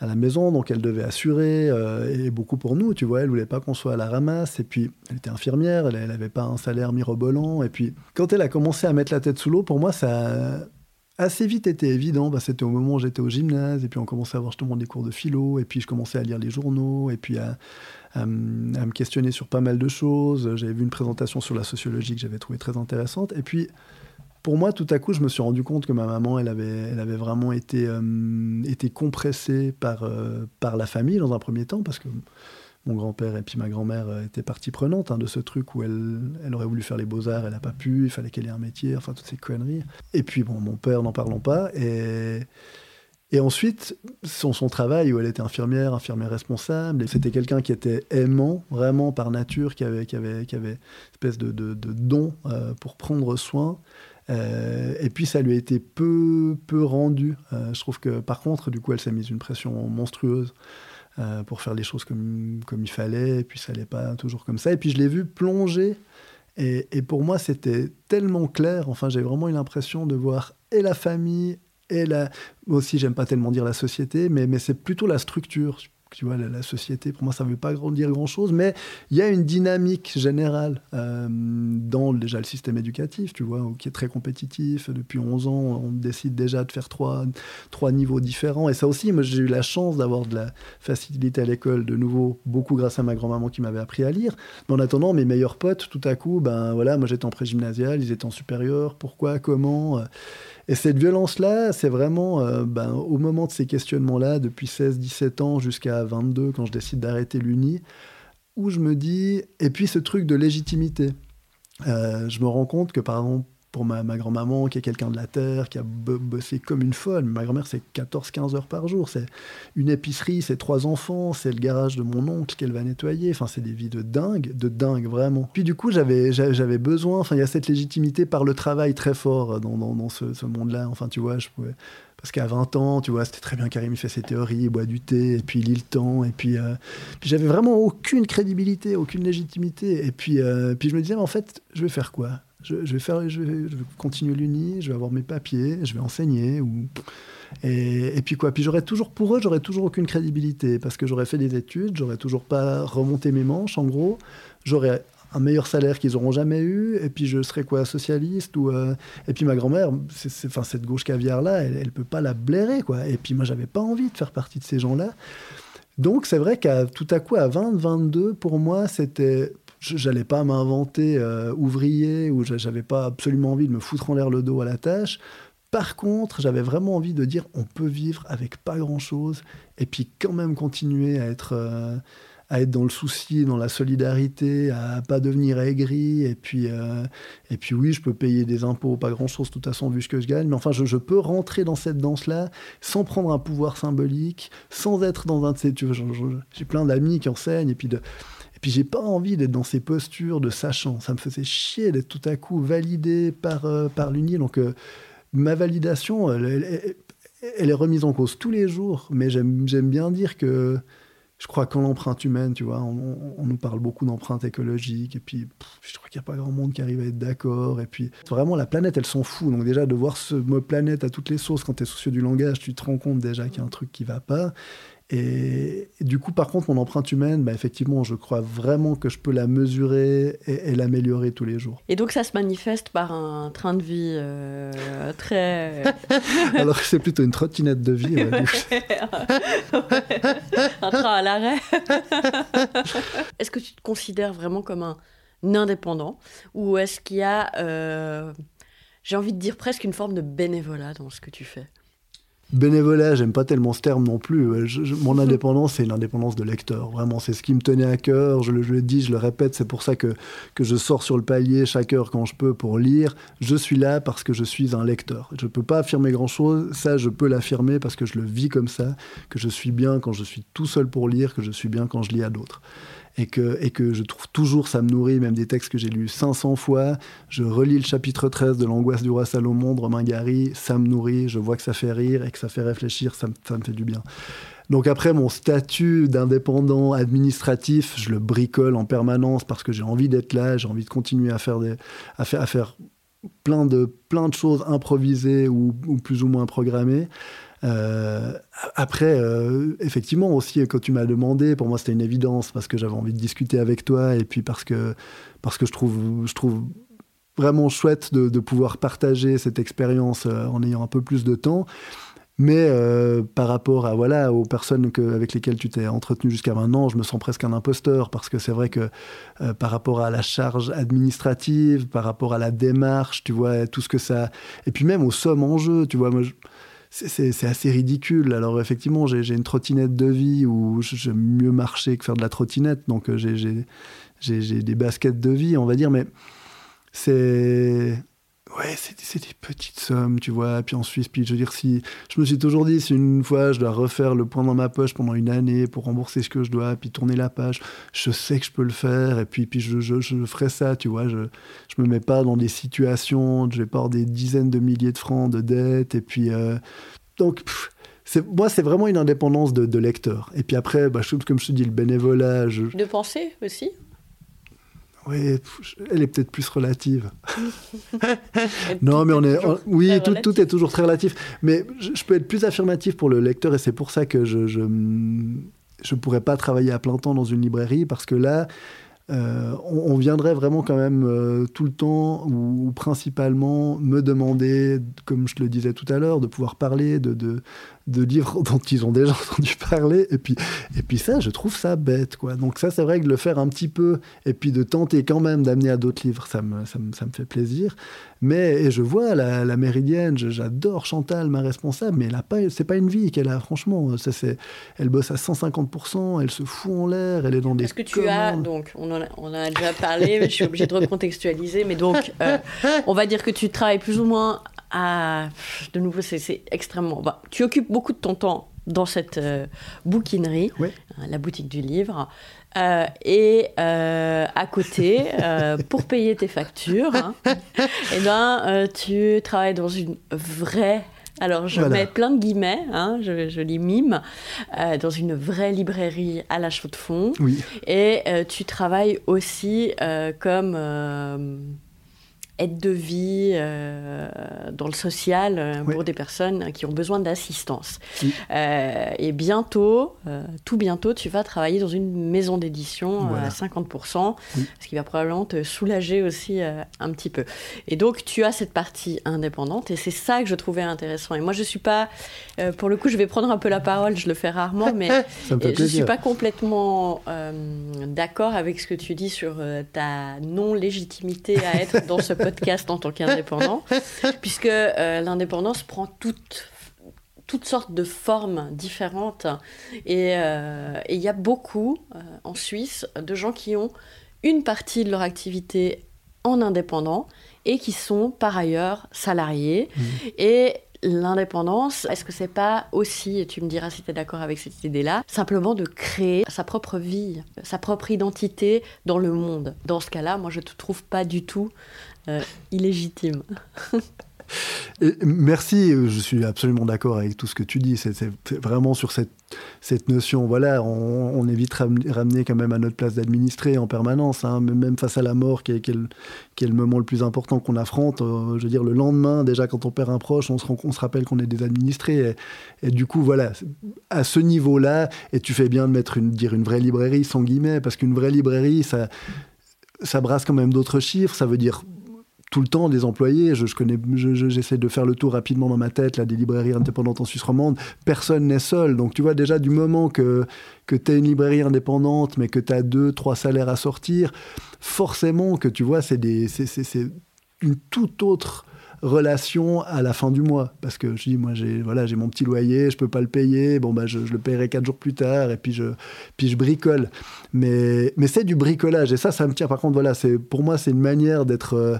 la maison, donc elle devait assurer, euh, et beaucoup pour nous, tu vois, elle voulait pas qu'on soit à la ramasse, et puis elle était infirmière, elle n'avait pas un salaire mirobolant, et puis quand elle a commencé à mettre la tête sous l'eau, pour moi, ça, assez vite était évident. Bah, c'était au moment où j'étais au gymnase, et puis on commençait à avoir justement des cours de philo, et puis je commençais à lire les journaux, et puis à, me questionner sur pas mal de choses. J'avais vu une présentation sur la sociologie que j'avais trouvé très intéressante. Et puis, pour moi, tout à coup, je me suis rendu compte que ma maman, elle avait, elle avait vraiment été, euh, été compressée par, euh, par la famille dans un premier temps, parce que mon grand-père et puis ma grand-mère euh, étaient partie prenante hein, de ce truc où elle, elle aurait voulu faire les beaux-arts, elle n'a pas pu, il fallait qu'elle ait un métier, enfin toutes ces conneries. Et puis bon, mon père, n'en parlons pas. Et, et ensuite, son, son travail où elle était infirmière, infirmière responsable, c'était quelqu'un qui était aimant, vraiment par nature, qui avait, qui avait, qui avait une espèce de, de, don euh, pour prendre soin. Euh, et puis ça lui a été peu, peu rendu. je trouve que par contre, du coup, elle s'est mise une pression monstrueuse. Euh, pour faire les choses comme, comme il fallait, et puis ça n'allait pas toujours comme ça. Et puis je l'ai vu plonger, et, et pour moi c'était tellement clair, enfin j'ai vraiment eu l'impression de voir et la famille, et la... aussi j'aime pas tellement dire la société, mais, mais c'est plutôt la structure tu vois, la, société, pour moi, ça ne veut pas dire grand-chose, mais il y a une dynamique générale euh, dans déjà le système éducatif, tu vois, qui est très compétitif. Depuis 11 ans, on décide déjà de faire trois, trois niveaux différents. Et ça aussi, moi, j'ai eu la chance d'avoir de la facilité à l'école, de nouveau, beaucoup grâce à ma grand-maman qui m'avait appris à lire. Mais en attendant, mes meilleurs potes, tout à coup, ben voilà, moi j'étais en pré-gymnasial, ils étaient en supérieur, pourquoi, comment euh, et cette violence-là, c'est vraiment euh, ben, au moment de ces questionnements-là, depuis 16-17 ans jusqu'à 22, quand je décide d'arrêter l'Uni, où je me dis, et puis ce truc de légitimité. Euh, je me rends compte que, par exemple, pour ma, grand-maman, qui est quelqu'un de la terre, qui a bossé comme une folle. Ma grand-mère, c'est 14-15 heures par jour. C'est une épicerie, c'est trois enfants, c'est le garage de mon oncle qu'elle va nettoyer. Enfin, c'est des vies de dingue, de dingue, vraiment. Puis du coup, j'avais, besoin, enfin, il y a cette légitimité par le travail très fort dans, dans, ce, monde-là. Enfin, tu vois, je pouvais... Parce qu'à 20 ans, tu vois, c'était très bien Karim, il fait ses théories, il boit du thé, et puis il lit le temps, et puis, euh, puis j'avais vraiment aucune crédibilité, aucune légitimité. Et puis, euh, puis je me disais, mais en fait, je vais faire quoi? Je, vais faire, je vais, continuer l'uni, je vais avoir mes papiers, je vais enseigner et, puis quoi Puis j'aurais toujours pour eux, j'aurais toujours aucune crédibilité parce que j'aurais fait des études, j'aurais toujours pas remonté mes manches. En gros, j'aurais un meilleur salaire qu'ils auront jamais eu, et puis je serais quoi, socialiste euh, et puis ma grand-mère, enfin cette gauche caviar là, elle, elle peut pas la blairer quoi. Et puis moi j'avais pas envie de faire partie de ces gens là. Donc c'est vrai qu'à tout à coup à 20, 22 pour moi c'était j'allais pas m'inventer euh, ouvrier ou j'avais pas absolument envie de me foutre en l'air le dos à la tâche. Par contre, j'avais vraiment envie de dire on peut vivre avec pas grand chose et puis quand même continuer à être euh, à être dans le souci, dans la solidarité, à pas devenir aigri et puis euh, et puis oui, je peux payer des impôts, pas grand chose de toute façon vu ce que je gagne, mais enfin je, peux rentrer dans cette danse là sans prendre un pouvoir symbolique, sans être dans un de ces j'ai plein d'amis qui enseignent et puis de puis j'ai pas envie d'être dans ces postures de sachant. Ça me faisait chier d'être tout à coup validé par, euh, par l'UNI. Donc euh, ma validation, elle, est remise en cause tous les jours. Mais j'aime bien dire que je crois qu'en l'empreinte humaine, tu vois, on, nous parle beaucoup d'empreinte écologique, et puis je crois qu'il n'y a pas grand monde qui arrive à être d'accord, et puis vraiment la planète, elle s'en fout. Donc déjà, de voir ce mot planète à toutes les sources, quand tu es soucieux du langage, tu te rends compte déjà qu'il y a un truc qui va pas. Et, du coup, par contre, mon empreinte humaine, bah, effectivement, je crois vraiment que je peux la mesurer et, l'améliorer tous les jours. Et donc, ça se manifeste par un train de vie euh, très. Alors, c'est plutôt une trottinette de vie. un train à l'arrêt. est-ce que tu te considères vraiment comme un indépendant ou est-ce qu'il y a, euh, j'ai envie de dire presque une forme de bénévolat dans ce que tu fais? Bénévolat, j'aime pas tellement ce terme non plus. mon indépendance, c'est l'indépendance de lecteur. Vraiment, c'est ce qui me tenait à cœur. Je le, je le dis, je le répète, c'est pour ça que, que je sors sur le palier chaque heure quand je peux pour lire. Je suis là parce que je suis un lecteur. Je peux pas affirmer grand-chose. Ça, je peux l'affirmer parce que je le vis comme ça, que je suis bien quand je suis tout seul pour lire, que je suis bien quand je lis à d'autres et que, je trouve toujours ça me nourrit, même des textes que j'ai lus 500 fois. Je relis le chapitre 13 de L'angoisse du roi Salomon de Romain Gary, ça me nourrit, je vois que ça fait rire et que ça fait réfléchir, ça me, fait du bien. Donc après, mon statut d'indépendant administratif, je le bricole en permanence parce que j'ai envie d'être là, j'ai envie de continuer à faire, des, plein, de, de choses improvisées ou plus ou moins programmées. Euh, après, euh, effectivement, aussi, quand tu m'as demandé, pour moi, c'était une évidence parce que j'avais envie de discuter avec toi et puis parce que, parce que je, trouve, je trouve vraiment chouette de, pouvoir partager cette expérience euh, en ayant un peu plus de temps. Mais par rapport à voilà aux personnes avec lesquelles tu t'es entretenu jusqu'à maintenant, je me sens presque un imposteur parce que c'est vrai que par rapport à la charge administrative, par rapport à la démarche, tu vois, tout ce que ça. Et puis même aux sommes en jeu, tu vois, c'est assez ridicule. Alors effectivement, j'ai une trottinette de vie où j'aime mieux marcher que faire de la trottinette, donc euh, j'ai des baskets de vie, on va dire, mais c'est ouais, c'est des petites sommes, tu vois. Puis en Suisse, puis je veux dire, si je me suis toujours dit, si une fois je dois refaire le point dans ma poche pendant une année pour rembourser ce que je dois, puis tourner la page, je sais que je peux le faire, et puis, puis je, je, je ferai ça, tu vois. Je, je me mets pas dans des situations, je vais pas avoir des dizaines de milliers de francs de dettes, et puis. Euh, donc. moi, c'est vraiment une indépendance de, lecteur. Et puis après, bah, je, comme je te dis, le bénévolat. De penser aussi oui, elle est peut-être plus relative. non, mais on est. oui, tout, tout, est toujours très relatif. Mais je, peux être plus affirmatif pour le lecteur et c'est pour ça que je ne je, je pourrais pas travailler à plein temps dans une librairie parce que là, euh, on, viendrait vraiment quand même euh, tout le temps ou, principalement me demander, comme je le disais tout à l'heure, de pouvoir parler de, de, de livres dont ils ont déjà entendu parler. Et puis, et puis ça, je trouve ça bête. Quoi. Donc ça, c'est vrai que de le faire un petit peu et puis de tenter quand même d'amener à d'autres livres, ça me, ça me, ça me, fait plaisir. Mais et je vois la, la Méridienne, j'adore Chantal, ma responsable, mais c'est pas une vie qu'elle a, franchement. Ça, c'est, elle bosse à 150%, elle se fout en l'air, elle est dans des... Est-ce que tu as, donc, on en a, on a déjà parlé, mais je suis obligée de recontextualiser, mais donc, euh, on va dire que tu travailles plus ou moins ah, de nouveau, c'est extrêmement. Bah, tu occupes beaucoup de ton temps dans cette euh, bouquinerie, euh, la boutique du livre. Euh, et à côté, pour payer tes factures, hein, eh ben, tu travailles dans une vraie alors, je mets plein de guillemets, hein, je, je, les mime, dans une vraie librairie à la chaux de fond. Oui. Et tu travailles aussi comme aide de vie euh, dans le social euh, pour des personnes qui ont besoin d'assistance. Euh, et bientôt, tout bientôt, tu vas travailler dans une maison d'édition à 50%, ce qui va probablement te soulager aussi un petit peu. Et donc, tu as cette partie indépendante et c'est ça que je trouvais intéressant. Et moi, je suis pas, pour le coup, je vais prendre un peu la parole, je le fais rarement, mais je ne suis pas complètement d'accord avec ce que tu dis sur ta non-légitimité à être dans ce podcast en tant qu'indépendant, puisque euh, l'indépendance prend toutes toutes sortes de formes différentes. Euh, et il y a beaucoup euh, en Suisse de gens qui ont une partie de leur activité en indépendant et qui sont par ailleurs salariés. Mmh. Et l'indépendance, est-ce que c'est pas aussi, et tu me diras si tu es d'accord avec cette idée-là, simplement de créer sa propre vie, sa propre identité dans le monde? Dans ce cas-là, moi je te trouve pas du tout euh, illégitime. merci, je suis absolument d'accord avec tout ce que tu dis. C'est vraiment sur cette, cette notion. Voilà, on, est vite ramené quand même à notre place d'administré en permanence, hein, même face à la mort, qui est, qui est, le, moment le plus important qu'on affronte. Euh, je veux dire, le lendemain, déjà, quand on perd un proche, on se, on se rappelle qu'on est des administrés. Et, du coup, voilà, à ce niveau-là, et tu fais bien de mettre une, dire une vraie librairie sans guillemets, parce qu'une vraie librairie, ça, ça brasse quand même d'autres chiffres. Ça veut dire tout le temps des employés. Je, connais, j'essaie de faire le tour rapidement dans ma tête là, des librairies indépendantes en Suisse romande. Personne n'est seul. Donc tu vois déjà du moment que, que tu es une librairie indépendante, mais que tu as deux, trois salaires à sortir, forcément que tu vois, c'est, des, c'est, une toute autre relation à la fin du mois. Parce que je dis, moi, j'ai voilà, j'ai mon petit loyer, je peux pas le payer, bon, bah, je, le paierai quatre jours plus tard, et puis je, puis je bricole. Mais, mais c'est du bricolage, et ça, ça me tient. Par contre, voilà, pour moi, c'est une manière d'être. Euh,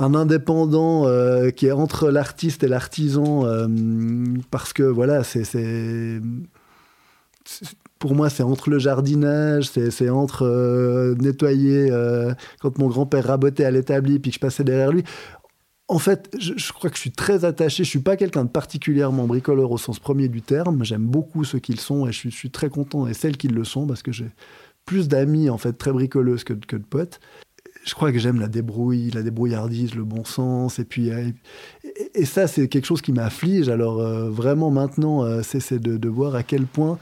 un indépendant euh, qui est entre l'artiste et l'artisan euh, parce que voilà c'est pour moi c'est entre le jardinage c'est entre euh, nettoyer quand mon grand-père rabotait à l'établi puis que je passais derrière lui en fait, je, crois que je suis très attaché. Je suis pas quelqu'un de particulièrement bricoleur au sens premier du terme. J'aime beaucoup ceux qu'ils sont et je suis, très content et celles qui le sont parce que j'ai plus d'amis en fait très bricoleuses que, que de potes je crois que j'aime la débrouille, la débrouillardise, le bon sens. Et puis, euh, et, ça, c'est quelque chose qui m'afflige. Alors, euh, vraiment, maintenant, euh, c'est de, voir à quel point,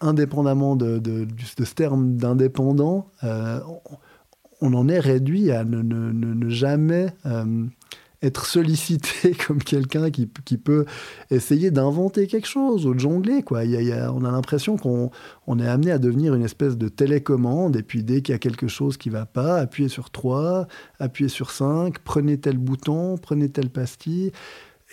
indépendamment de, ce terme d'indépendant, on, en est réduit à ne jamais être sollicité comme quelqu'un qui, peut essayer d'inventer quelque chose ou de jongler. Quoi. Il y a, on a l'impression qu'on on est amené à devenir une espèce de télécommande et puis dès qu'il y a quelque chose qui va pas, appuyez sur 3, appuyez sur 5, prenez tel bouton, prenez telle pastille.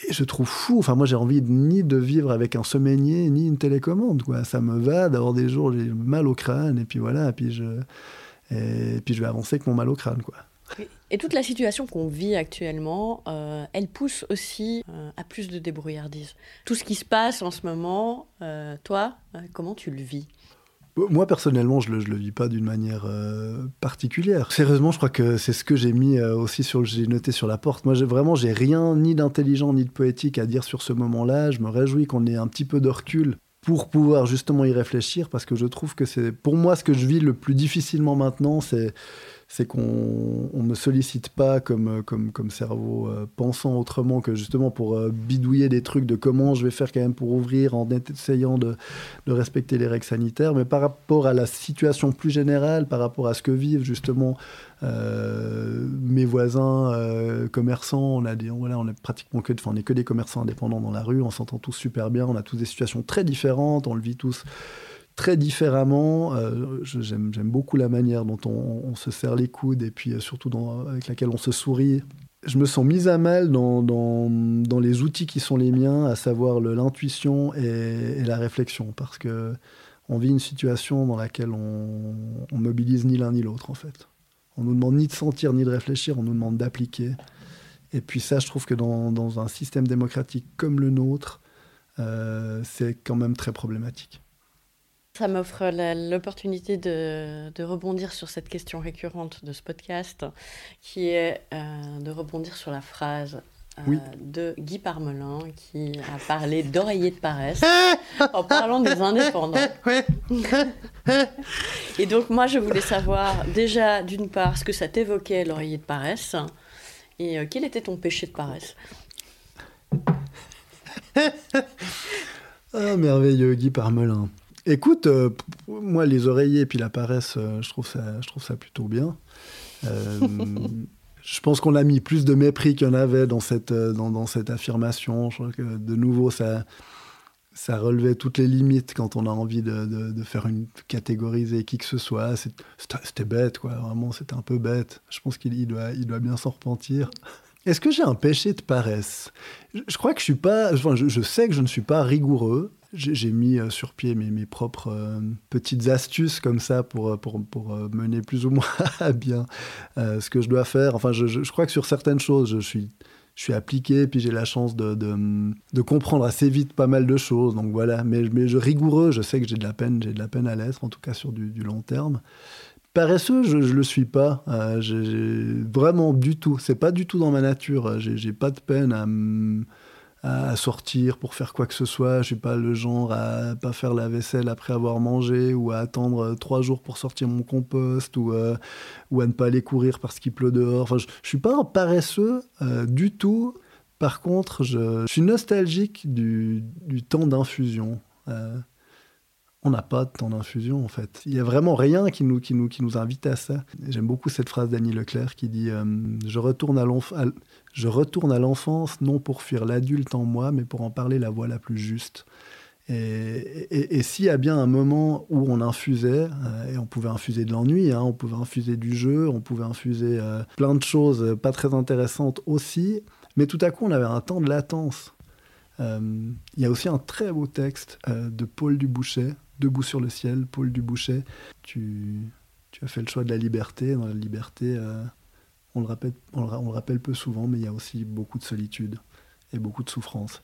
Et je trouve fou. Enfin, moi, j'ai envie ni de vivre avec un semainier, ni une télécommande. Quoi. Ça me va d'avoir des jours, j'ai mal au crâne, et puis voilà, et puis je, puis je vais avancer avec mon mal au crâne. Quoi. Et toute la situation qu'on vit actuellement, euh, elle pousse aussi euh, à plus de débrouillardise. Tout ce qui se passe en ce moment, euh, toi, comment tu le vis? Moi, personnellement, je ne le, le, vis pas d'une manière particulière. Sérieusement, je crois que c'est ce que j'ai mis aussi sur, j'ai noté sur la porte. Moi, vraiment, j'ai rien ni d'intelligent ni de poétique à dire sur ce moment-là. Je me réjouis qu'on ait un petit peu de recul pour pouvoir justement y réfléchir, parce que je trouve que c'est, pour moi, ce que je vis le plus difficilement maintenant, c'est c'est qu'on ne me sollicite pas comme, comme, comme cerveau euh, pensant autrement que justement pour euh, bidouiller des trucs de comment je vais faire quand même pour ouvrir en essayant de, de, respecter les règles sanitaires, mais par rapport à la situation plus générale, par rapport à ce que vivent justement euh, mes voisins commerçants, on a des, voilà, on est pratiquement que, enfin, on est que des commerçants indépendants dans la rue, on s'entend tous super bien, on a tous des situations très différentes, on le vit tous très différemment. Euh, j'aime, beaucoup la manière dont on, se serre les coudes et puis euh, surtout avec laquelle on se sourit. Je me sens mise à mal dans, les outils qui sont les miens, à savoir l'intuition et, la réflexion, parce que on vit une situation dans laquelle on, on mobilise ni l'un ni l'autre en fait. On nous demande ni de sentir ni de réfléchir, on nous demande d'appliquer. Et puis ça, je trouve que dans, dans un système démocratique comme le nôtre, euh, c'est quand même très problématique. Ça m'offre l'opportunité de, de, rebondir sur cette question récurrente de ce podcast, qui est euh, de rebondir sur la phrase euh, de Guy Parmelin, qui a parlé d'oreiller de paresse en parlant des indépendants. Et donc moi, je voulais savoir déjà, d'une part, ce que ça t'évoquait, l'oreiller de paresse, et euh, quel était ton péché de paresse? Ah, merveilleux, Guy Parmelin. Écoute, euh, moi, les oreillers et puis la paresse, euh, je, trouve ça, je trouve ça plutôt bien. Euh, je pense qu'on a mis plus de mépris qu'il y en avait dans cette, dans, cette affirmation. Je crois que, de nouveau, ça, ça relevait toutes les limites quand on a envie de, de, faire une catégoriser qui que ce soit. C'était bête, quoi. Vraiment, c'était un peu bête. Je pense qu'il doit, il doit bien s'en repentir. Est-ce que j'ai un péché de paresse? Je, crois que je suis pas. Enfin, je, sais que je ne suis pas rigoureux j'ai mis euh, sur pied mes, mes propres euh, petites astuces comme ça pour, euh, pour, pour mener plus ou moins à bien ce que je dois faire. Enfin, je, je, crois que sur certaines choses, je suis, je suis appliqué, puis j'ai la chance de, de, de, comprendre assez vite pas mal de choses. Donc voilà, mais, mais je, rigoureux, je sais que j'ai de la peine, j'ai de la peine à l'être, en tout cas sur du, du long terme. Paresseux, je, ne le suis pas. Euh, vraiment du tout. C'est pas du tout dans ma nature. J'ai pas de peine à, à, sortir pour faire quoi que ce soit. Je suis pas le genre à pas faire la vaisselle après avoir mangé ou à attendre trois jours pour sortir mon compost ou, euh, ou à ne pas aller courir parce qu'il pleut dehors. Enfin, je, ne suis pas un paresseux euh, du tout. Par contre, je, suis nostalgique du, du temps d'infusion on n'a pas de temps d'infusion en fait. Il n'y a vraiment rien qui nous, qui, nous, qui nous invite à ça. J'aime beaucoup cette phrase d'Annie Leclerc qui dit euh, je, retourne à l'enfance non pour fuir l'adulte en moi, mais pour en parler la voix la plus juste. Et, s'il y a bien un moment où on infusait, euh, et on pouvait infuser de l'ennui, hein, on pouvait infuser du jeu, on pouvait infuser euh, plein de choses pas très intéressantes aussi, mais tout à coup on avait un temps de latence. Il y a aussi un très beau texte de Paul Dubouchet, Debout sur le ciel, Paul Dubouchet. Tu, tu as fait le choix de la liberté. Dans la liberté, euh, on, le rappelle, on, le, rappelle peu souvent, mais il y a aussi beaucoup de solitude et beaucoup de souffrance.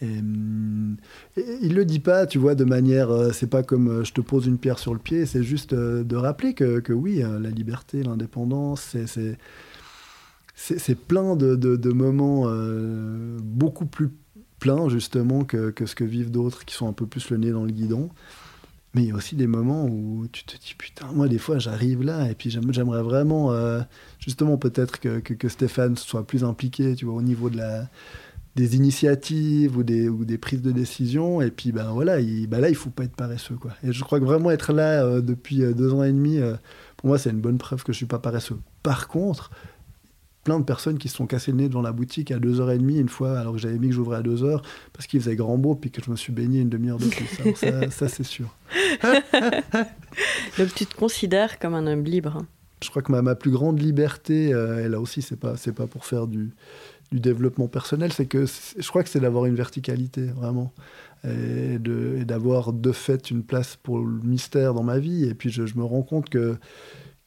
Et, hum, il le dit pas, tu vois, de manière, euh, c'est pas comme euh, je te pose une pierre sur le pied, c'est juste de rappeler que, que oui, la liberté, l'indépendance, c'est c'est plein de, de, de moments beaucoup plus pleins justement que, que, ce que vivent d'autres qui sont un peu plus le nez dans le guidon. Mais il y a aussi des moments où tu te dis, putain, moi, des fois, j'arrive là, et puis j'aimerais vraiment, euh, justement, peut-être que, que, Stéphane soit plus impliqué, tu vois, au niveau de la, des initiatives ou des, ou des prises de décision. Et puis, ben voilà, il, ben là, il faut pas être paresseux, quoi. Et je crois que vraiment être là euh, depuis euh, deux ans et demi, pour moi, c'est une bonne preuve que je suis pas paresseux. Par contre, plein de personnes qui se sont cassées le nez devant la boutique à 2h30 une fois, alors que j'avais mis que j'ouvrais à 2h, parce qu'il faisait grand beau, puis que je me suis baigné une demi-heure de plus. ça, c'est sûr. Donc tu te considères comme un homme libre hein? Je crois que ma, ma plus grande liberté, euh, et là aussi, c'est pas, c'est pas pour faire du, du développement personnel, c'est que je crois que c'est d'avoir une verticalité, vraiment. Et, de, et d'avoir de fait une place pour le mystère dans ma vie. Et puis je, je me rends compte que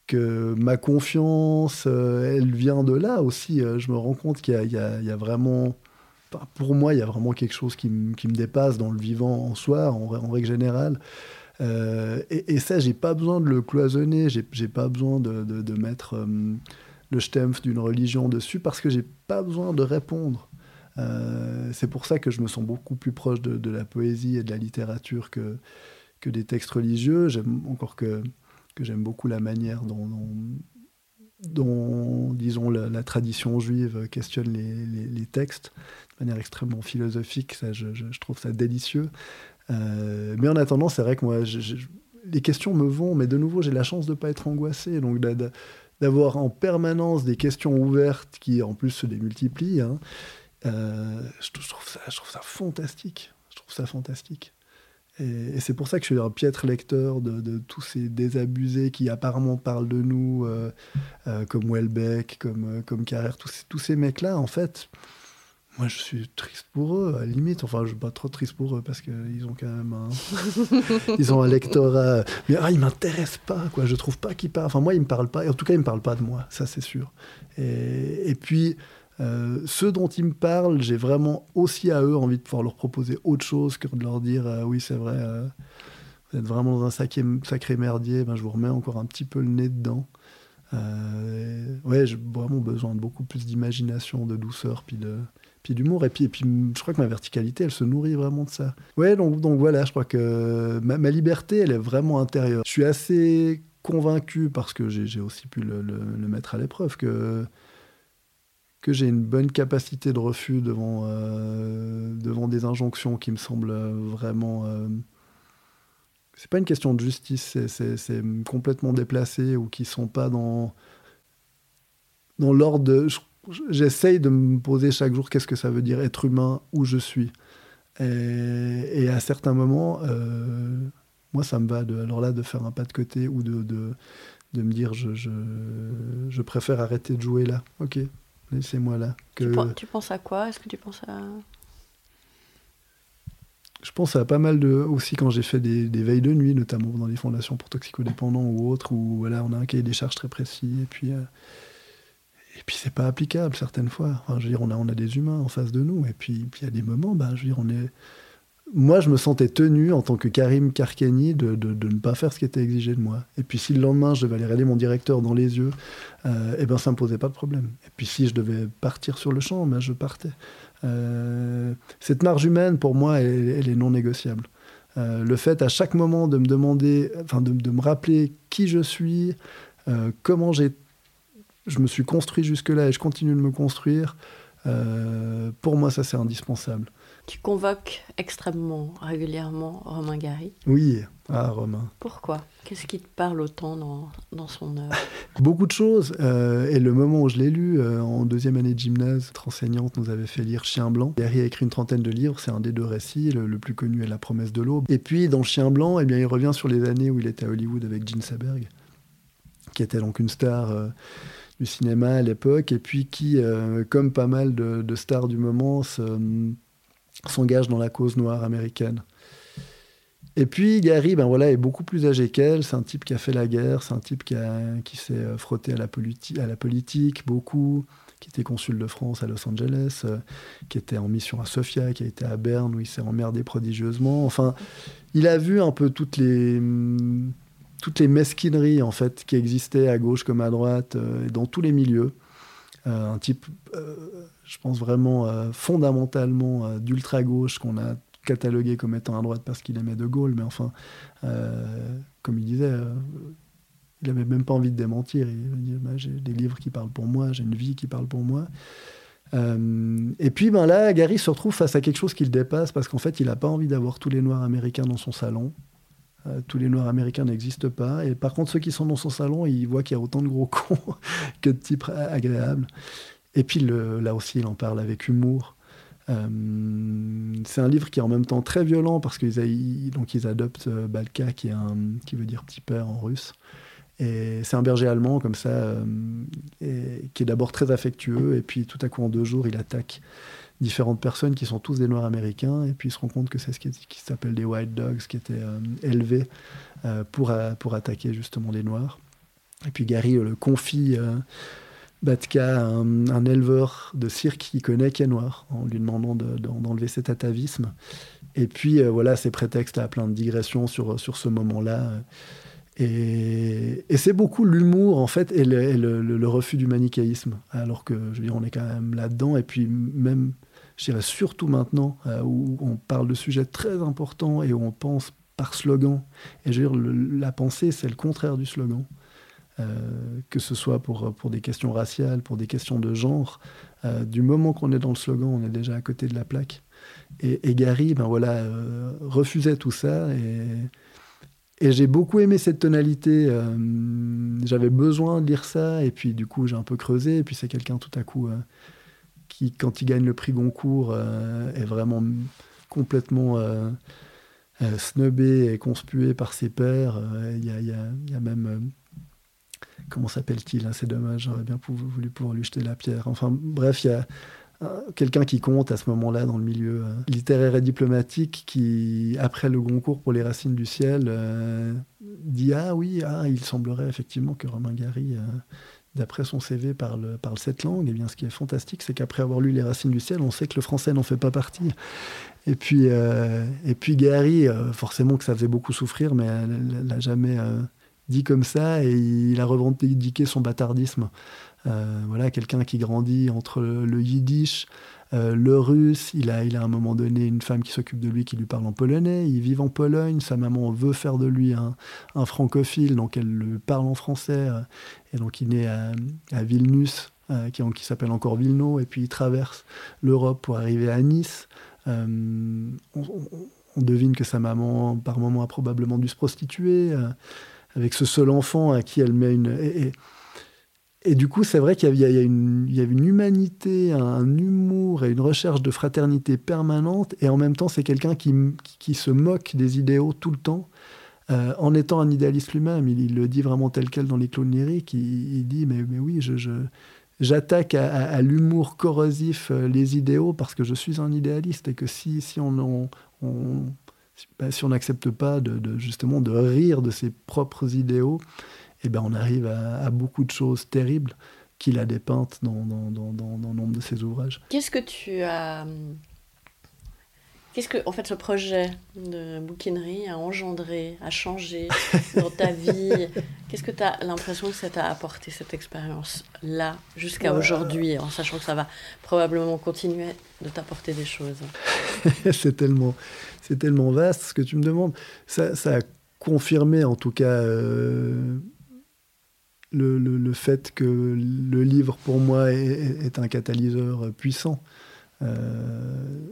que ma confiance, euh, elle vient de là aussi. Euh, je me rends compte qu'il y, a vraiment, pour moi, il y a vraiment quelque chose qui, me dépasse dans le vivant en soi, en, règle générale. Euh, et, et, ça, j'ai pas besoin de le cloisonner, j'ai pas besoin de, mettre le stemf d'une religion dessus parce que j'ai pas besoin de répondre. c'est pour ça que je me sens beaucoup plus proche de, la poésie et de la littérature que, que des textes religieux. J'aime encore que que j'aime beaucoup la manière dont, disons, la, tradition juive questionne les, textes de manière extrêmement philosophique. Ça, je, trouve ça délicieux. Euh, mais en attendant, c'est vrai que moi, les questions me vont, mais de nouveau, j'ai la chance de ne pas être angoissé. Donc, d'avoir en permanence des questions ouvertes qui, en plus, se démultiplient, hein, euh, je trouve ça fantastique. Je trouve ça fantastique. Et, c'est pour ça que je suis un piètre lecteur de, tous ces désabusés qui apparemment parlent de nous, euh, euh, comme Welbeck, comme, euh, comme Carrère, tous ces, tous ces mecs-là, en fait, moi je suis triste pour eux, à la limite. Enfin, je suis pas trop triste pour eux parce qu'ils ont quand même un, ils ont un lectorat. Mais ah, ils m'intéressent pas, quoi. Je trouve pas qu'ils parlent. Enfin, moi, ils me parlent pas. Et en tout cas, ils me parlent pas de moi, ça c'est sûr. Et, et puis. Euh, ceux dont ils me parlent, j'ai vraiment aussi à eux envie de pouvoir leur proposer autre chose que de leur dire euh, oui, c'est vrai, euh, vous êtes vraiment dans un sacré, sacré merdier, ben, je vous remets encore un petit peu le nez dedans. ouais, j'ai vraiment besoin de beaucoup plus d'imagination, de douceur, puis de d'humour. Et puis, et puis, je crois que ma verticalité, elle se nourrit vraiment de ça. Ouais, donc, donc voilà, je crois que ma, liberté, elle est vraiment intérieure. Je suis assez convaincu, parce que j'ai aussi pu le, le mettre à l'épreuve, que que j'ai une bonne capacité de refus devant, euh, devant des injonctions qui me semblent vraiment. Euh, c'est pas une question de justice, c'est complètement déplacé ou qui sont pas dans, dans l'ordre de. J'essaye de me poser chaque jour qu'est-ce que ça veut dire être humain où je suis. Et, à certains moments, euh, moi, ça me va de, alors là de faire un pas de côté ou de, de, de me dire je, je, je préfère arrêter de jouer là. Ok, Laissez-moi là. Que... Tu, penses à quoi? Est-ce que tu penses à... Je pense à pas mal de... Aussi quand j'ai fait des, veilles de nuit, notamment dans les fondations pour toxicodépendants ou autres, où voilà, on a un cahier des charges très précis, et puis... Euh, et puis c'est pas applicable certaines fois. Enfin, je veux dire, on a, on a des humains en face de nous, et puis il y a des moments, ben, je veux dire, on est... moi, je me sentais tenu en tant que Karim Karkeni de, de, ne pas faire ce qui était exigé de moi. Et puis si le lendemain, je devais aller regarder mon directeur dans les yeux, euh, eh ben, ça ne me posait pas de problème. Et puis si je devais partir sur le champ, ben, je partais. Euh, cette marge humaine, pour moi, elle, est non négociable. Euh, le fait à chaque moment de me demander, enfin de, de me rappeler qui je suis, euh, comment j'ai, je me suis construit jusque-là et je continue de me construire, pour moi, ça c'est indispensable. Tu convoques extrêmement régulièrement Romain Gary. Oui, ah Romain. Pourquoi? Qu'est-ce qui te parle autant dans, dans son œuvre? Beaucoup de choses. Euh, et le moment où je l'ai lu, euh, en deuxième année de gymnase, notre enseignante nous avait fait lire Chien Blanc. Gary a écrit une trentaine de livres, c'est un des deux récits. Le, plus connu est La promesse de l'aube. Et puis dans Chien Blanc, eh bien, il revient sur les années où il était à Hollywood avec Gene Seberg, qui était donc une star. Euh, du cinéma à l'époque, et puis qui, comme pas mal de, de stars du moment, se, s'engage dans la cause noire américaine. Et puis Gary, ben voilà, est beaucoup plus âgé qu'elle. C'est un type qui a fait la guerre, c'est un type qui, qui s'est euh, frotté à la, à la, politique beaucoup, qui était consul de France à Los Angeles, euh, qui était en mission à Sofia, qui a été à Berne où il s'est emmerdé prodigieusement. Enfin, il a vu un peu toutes les mm, toutes les mesquineries en fait qui existaient à gauche comme à droite, euh, dans tous les milieux. un type je pense vraiment euh, fondamentalement euh, d'ultra-gauche qu'on a catalogué comme étant à droite parce qu'il aimait De Gaulle, mais enfin, euh, comme il disait, il n'avait même pas envie de démentir. Il dit bah, J'ai des livres qui parlent pour moi, j'ai une vie qui parle pour moi. et puis ben là, Gary se retrouve face à quelque chose qui le dépasse parce qu'en fait, il n'a pas envie d'avoir tous les Noirs américains dans son salon. tous les Noirs américains n'existent pas. Et par contre, ceux qui sont dans son salon, il voit qu'il y a autant de gros cons que de types agréables. Et puis là aussi, il en parle avec humour. Euh, c'est un livre qui est en même temps très violent parce qu'ils donc ils adoptent euh, Balka, qui, est un, veut dire petit père en russe. Et c'est un berger allemand comme ça, euh, qui est d'abord très affectueux, et puis tout à coup en deux jours, il attaque différentes personnes qui sont tous des Noirs américains, et puis il se rend compte que c'est ce qui, qui s'appelle des White Dogs, qui étaient élevés pour, pour attaquer justement les Noirs. Et puis Gary le confie Batka, un, éleveur de cirque qui connaît, qui noir, en lui demandant d'enlever cet atavisme. Et puis, euh, voilà, ces prétextes à plein de digressions sur, sur ce moment-là. Et, c'est beaucoup l'humour, en fait, et, le, refus du manichéisme. Alors que, je veux dire, on est quand même là-dedans. Et puis, même, je dirais surtout maintenant, euh, où on parle de sujets très importants et où on pense par slogan. Et je veux dire, la pensée, c'est le contraire du slogan. Euh, que ce soit pour, pour des questions raciales, pour des questions de genre. Euh, du moment qu'on est dans le slogan, on est déjà à côté de la plaque. Et, Gary, ben voilà, euh, refusait tout ça. Et, et j'ai beaucoup aimé cette tonalité. J'avais besoin de lire ça. Et puis, du coup, j'ai un peu creusé. Et puis, c'est quelqu'un tout à coup qui, quand il gagne le prix Goncourt, est vraiment complètement snobé et conspué par ses pairs. Il y, a même comment s'appelle-t-il hein, C'est dommage, j'aurais bien voulu pouvoir lui jeter la pierre. Enfin bref, il y a euh, quelqu'un qui compte à ce moment-là dans le milieu euh, littéraire et diplomatique qui, après le concours pour les racines du ciel, euh, dit Ah oui, ah, il semblerait effectivement que Romain Gary, d'après son CV, parle, cette langue. Et eh bien ce qui est fantastique, c'est qu'après avoir lu Les racines du ciel, on sait que le français n'en fait pas partie. Et puis, et puis Gary, forcément que ça faisait beaucoup souffrir, mais elle n'a jamais dit comme ça et il a revendiqué son bâtardisme. Euh, voilà, quelqu'un qui grandit entre le, yiddish, euh, le russe. Il a, il a à un moment donné une femme qui s'occupe de lui, qui lui parle en polonais. Il vit en Pologne. Sa maman veut faire de lui un, francophile, donc elle le parle en français. Euh, et donc il naît à, Vilnius, qui, qui s'appelle encore Vilno, et puis il traverse l'Europe pour arriver à Nice. On, on, devine que sa maman, par moment, a probablement dû se prostituer avec ce seul enfant à qui elle met une. Et, du coup, c'est vrai qu'il y, a il y une humanité, un humour et une recherche de fraternité permanente. Et en même temps, c'est quelqu'un qui, qui, se moque des idéaux tout le temps. Euh, en étant un idéaliste lui-même, il, le dit vraiment tel quel dans les clones lyriques. Il, dit mais, mais oui, je, je j'attaque à, l'humour corrosif euh, les idéaux parce que je suis un idéaliste et que si, si on bah, si on n'accepte pas de, justement de rire de ses propres idéaux, eh ben on arrive à, beaucoup de choses terribles qu'il a dépeintes dans, dans, dans, dans, nombre de ses ouvrages. Qu'est-ce que tu as Qu'est-ce que, en fait, ce projet de bouquinerie a engendré, a changé dans ta vie? Qu'est-ce que tu as l'impression que ça t'a apporté, cette expérience-là, jusqu'à aujourd'hui, en sachant que ça va probablement continuer de t'apporter des choses? C'est tellement, c'est tellement vaste ce que tu me demandes. Ça, ça a confirmé, en tout cas, euh, le, le, le, fait que le livre, pour moi, est, est un catalyseur puissant. Euh,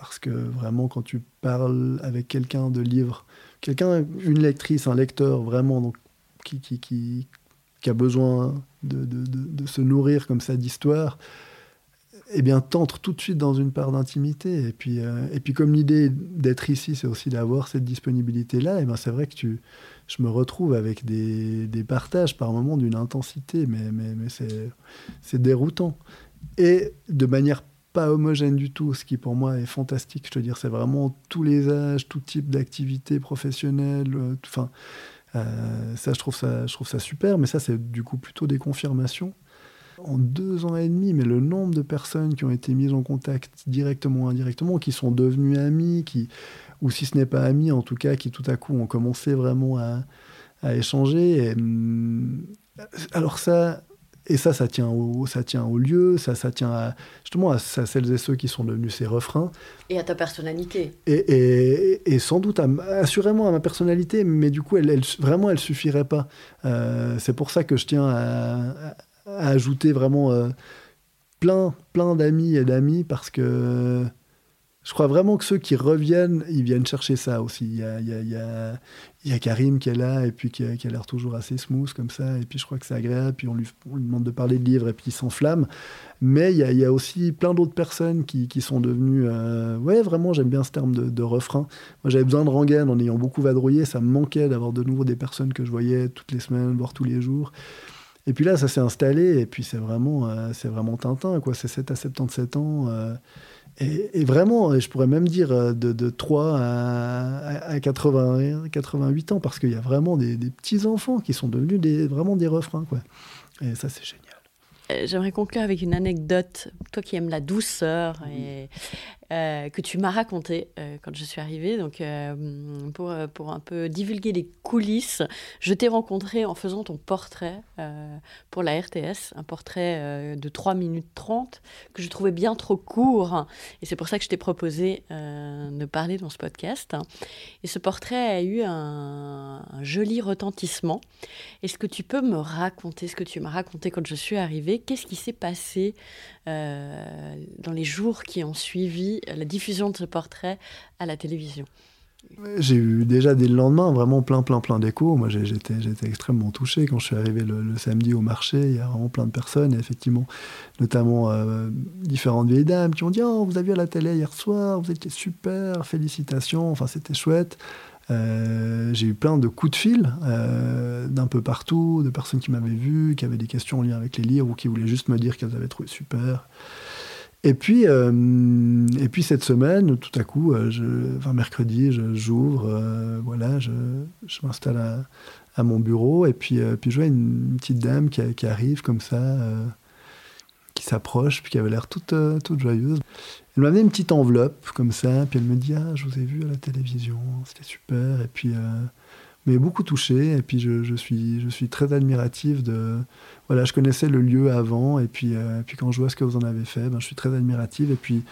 parce que vraiment, quand tu parles avec quelqu'un de livre, quelqu'un, une lectrice, un lecteur vraiment donc, qui, qui, qui, qui a besoin de, de, de, se nourrir comme ça d'histoire, eh bien, t'entres tout de suite dans une part d'intimité. Et puis, euh, et puis comme l'idée d'être ici, c'est aussi d'avoir cette disponibilité-là, et eh c'est vrai que tu, je me retrouve avec des, des partages par moments d'une intensité, mais, mais, mais c'est déroutant. Et de manière pas homogène du tout, ce qui pour moi est fantastique. Je veux dire, c'est vraiment tous les âges, tout type d'activité professionnelle. Euh, enfin, euh, ça, je trouve ça, ça super. Mais ça, c'est du coup plutôt des confirmations. En deux ans et demi, mais le nombre de personnes qui ont été mises en contact directement ou indirectement, qui sont devenues amies, qui, ou si ce n'est pas amies, en tout cas, qui tout à coup ont commencé vraiment à, échanger. Hum, alors ça, et ça, ça tient au, ça tient au lieu, ça, ça tient à, justement à, celles et ceux qui sont devenus ces refrains. Et à ta personnalité. Et, et, et sans doute, assurément à ma personnalité, mais du coup, elle, elle vraiment, elle suffirait pas. Euh, c'est pour ça que je tiens à, à ajouter vraiment euh, plein, plein d'amis et d'amis, parce que je crois vraiment que ceux qui reviennent, ils viennent chercher ça aussi. Il y a, il y a, il y a, Karim qui est là et puis qui a, l'air toujours assez smooth comme ça. Et puis je crois que c'est agréable. Puis on lui, demande de parler de livres et puis il s'enflamme. Mais il y, a, aussi plein d'autres personnes qui, qui, sont devenues. Euh, ouais, vraiment, j'aime bien ce terme de, de refrain. Moi, j'avais besoin de rengaine en ayant beaucoup vadrouillé. Ça me manquait d'avoir de nouveau des personnes que je voyais toutes les semaines, voire tous les jours. Et puis là, ça s'est installé. Et puis c'est vraiment, euh, c'est vraiment Tintin. quoi. C'est 7 à 77 ans. Euh, et, vraiment, je pourrais même dire euh, de, de 3 à, à 80, 88 ans, parce qu'il y a vraiment des, petits-enfants qui sont devenus vraiment des refrains. Quoi. Et ça, c'est génial. Euh, j'aimerais conclure avec une anecdote. Toi qui aimes la douceur et, que tu m'as raconté euh, quand je suis arrivée. Donc, euh, pour, pour un peu divulguer les coulisses, je t'ai rencontré en faisant ton portrait euh, pour la RTS, un portrait euh, de 3 minutes 30 que je trouvais bien trop court. Et c'est pour ça que je t'ai proposé de parler dans ce podcast. Et ce portrait a eu un joli retentissement. Est-ce que tu peux me raconter ce que tu m'as raconté quand je suis arrivée? Qu'est-ce qui s'est passé dans les jours qui ont suivi la diffusion de ce portrait à la télévision j'ai eu déjà dès le lendemain vraiment plein, plein, plein d'échos. Moi, j'étais, extrêmement touché quand je suis arrivé le, le, samedi au marché. Il y a vraiment plein de personnes, et effectivement, notamment euh, différentes vieilles dames qui ont dit Oh, vous avez vu à la télé hier soir, vous étiez super, félicitations. Enfin, c'était chouette. Euh, j'ai eu plein de coups de fil euh, d'un peu partout, de personnes qui m'avaient vu, qui avaient des questions en lien avec les livres ou qui voulaient juste me dire qu'elles avaient trouvé super. Et puis, euh, et puis cette semaine, tout à coup, euh, je, enfin mercredi, j'ouvre, euh, voilà, je, je m'installe à, mon bureau et puis, puis je vois une, petite dame qui, arrive comme ça, qui s'approche, puis qui avait l'air toute, toute joyeuse. Elle m'a amené une petite enveloppe comme ça, puis elle me dit ah je vous ai vu à la télévision, c'était super, et puis mais beaucoup touché. Et puis je, suis, je suis très admiratif de. Voilà, je connaissais le lieu avant, et puis, euh, puis quand je vois ce que vous en avez fait, ben, je suis très admiratif. Et puis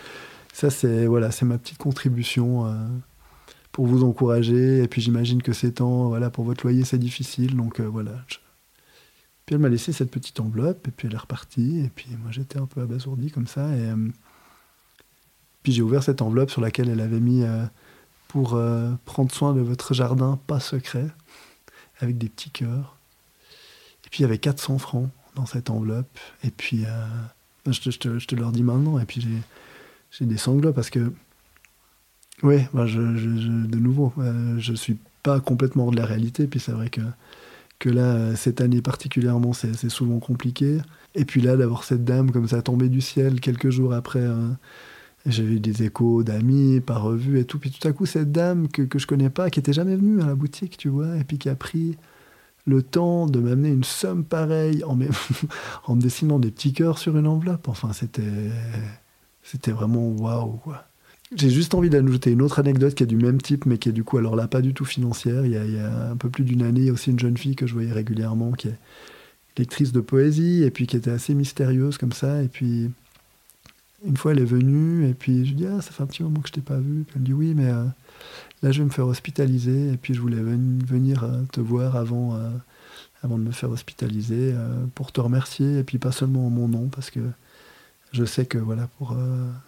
ça, c'est voilà, c'est ma petite contribution euh, pour vous encourager. Et puis j'imagine que ces temps, voilà, pour votre loyer, c'est difficile. Donc euh, voilà. Puis elle m'a laissé cette petite enveloppe, et puis elle est repartie. Et puis moi, j'étais un peu abasourdi comme ça. Et puis j'ai ouvert cette enveloppe sur laquelle elle avait mis pour euh, prendre soin de votre jardin pas secret, avec des petits cœurs. Et puis il y avait 400 francs dans cette enveloppe. Et puis euh, je, te, je, te, je, te, leur dis maintenant. Et puis j'ai des sanglots parce que, oui, bah je, de nouveau, euh, je suis pas complètement hors de la réalité. Puis c'est vrai que, que là, cette année particulièrement, c'est souvent compliqué. Et puis là, d'avoir cette dame comme ça tombée du ciel quelques jours après. J'avais eu des échos d'amis par revue et tout. Puis tout à coup, cette dame que, que je connais pas, qui était jamais venue à la boutique, tu vois, et puis qui a pris le temps de m'amener une somme pareille en, me... dessinant des petits cœurs sur une enveloppe. Enfin, c'était, c'était vraiment waouh, quoi. j'ai juste envie d'ajouter une autre anecdote qui est du même type, mais qui est du coup, alors là, pas du tout financière. Il y a, il y a un peu plus d'une année, aussi une jeune fille que je voyais régulièrement, qui est lectrice de poésie, et puis qui était assez mystérieuse comme ça. Et puis, une fois, elle est venue, et puis je lui dis Ah, ça fait un petit moment que je t'ai pas vu. Elle me dit Oui, mais euh, là, je vais me faire hospitaliser, et puis je voulais venir euh, te voir avant, euh, avant de me faire hospitaliser pour te remercier, et puis pas seulement en mon nom, parce que je sais que voilà, pour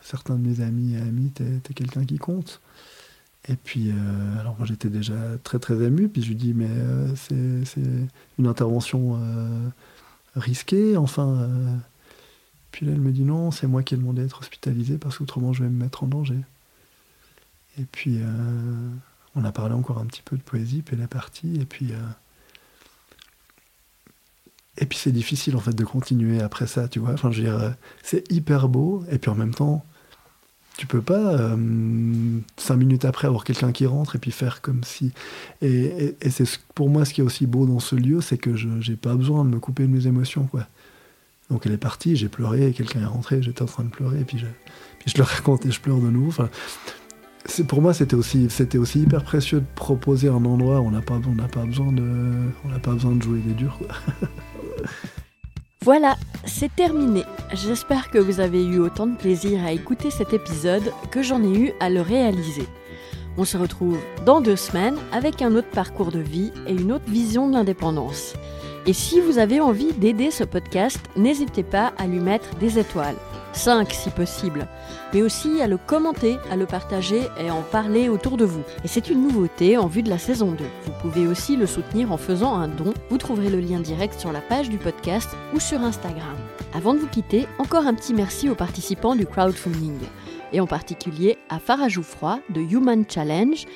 certains de mes amis et amis, tu es, quelqu'un qui compte. Et puis, alors moi j'étais déjà très très ému, puis je lui dis, mais c'est une intervention risquée, enfin, puis là, elle me dit non, c'est moi qui ai demandé d'être hospitalisé parce qu'autrement je vais me mettre en danger. Et puis euh, on a parlé encore un petit peu de poésie, puis elle est partie. Et puis, euh, et puis c'est difficile en fait de continuer après ça, tu vois. Enfin, je veux euh, c'est hyper beau, et puis en même temps, tu peux pas cinq minutes après avoir quelqu'un qui rentre et puis faire comme si. Et, et c'est pour moi ce qui est aussi beau dans ce lieu, c'est que je n'ai pas besoin de me couper de mes émotions, quoi. Donc elle est partie, j'ai pleuré, quelqu'un est rentré, j'étais en train de pleurer, et puis je, le raconte et je pleure de nouveau. Pour moi, c'était aussi, hyper précieux de proposer un endroit où on n'a pas, besoin de, on n'a pas besoin de jouer des durs. Voilà, c'est terminé. J'espère que vous avez eu autant de plaisir à écouter cet épisode que j'en ai eu à le réaliser. On se retrouve dans deux semaines avec un autre parcours de vie et une autre vision de l'indépendance. Et si vous avez envie d'aider ce podcast, n'hésitez pas à lui mettre des étoiles. 5 si possible, mais aussi à le commenter, à le partager et en parler autour de vous. Et c'est une nouveauté en vue de la saison 2. Vous pouvez aussi le soutenir en faisant un don. Vous trouverez le lien direct sur la page du podcast ou sur Instagram. Avant de vous quitter, encore un petit merci aux participants du crowdfunding, et en particulier à Farah Jouffroy de Human Challenge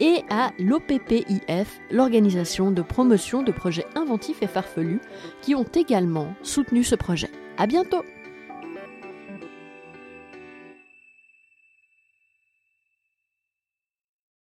et à l'OPPIF, l'organisation de promotion de projets inventifs et farfelus, qui ont également soutenu ce projet. À bientôt!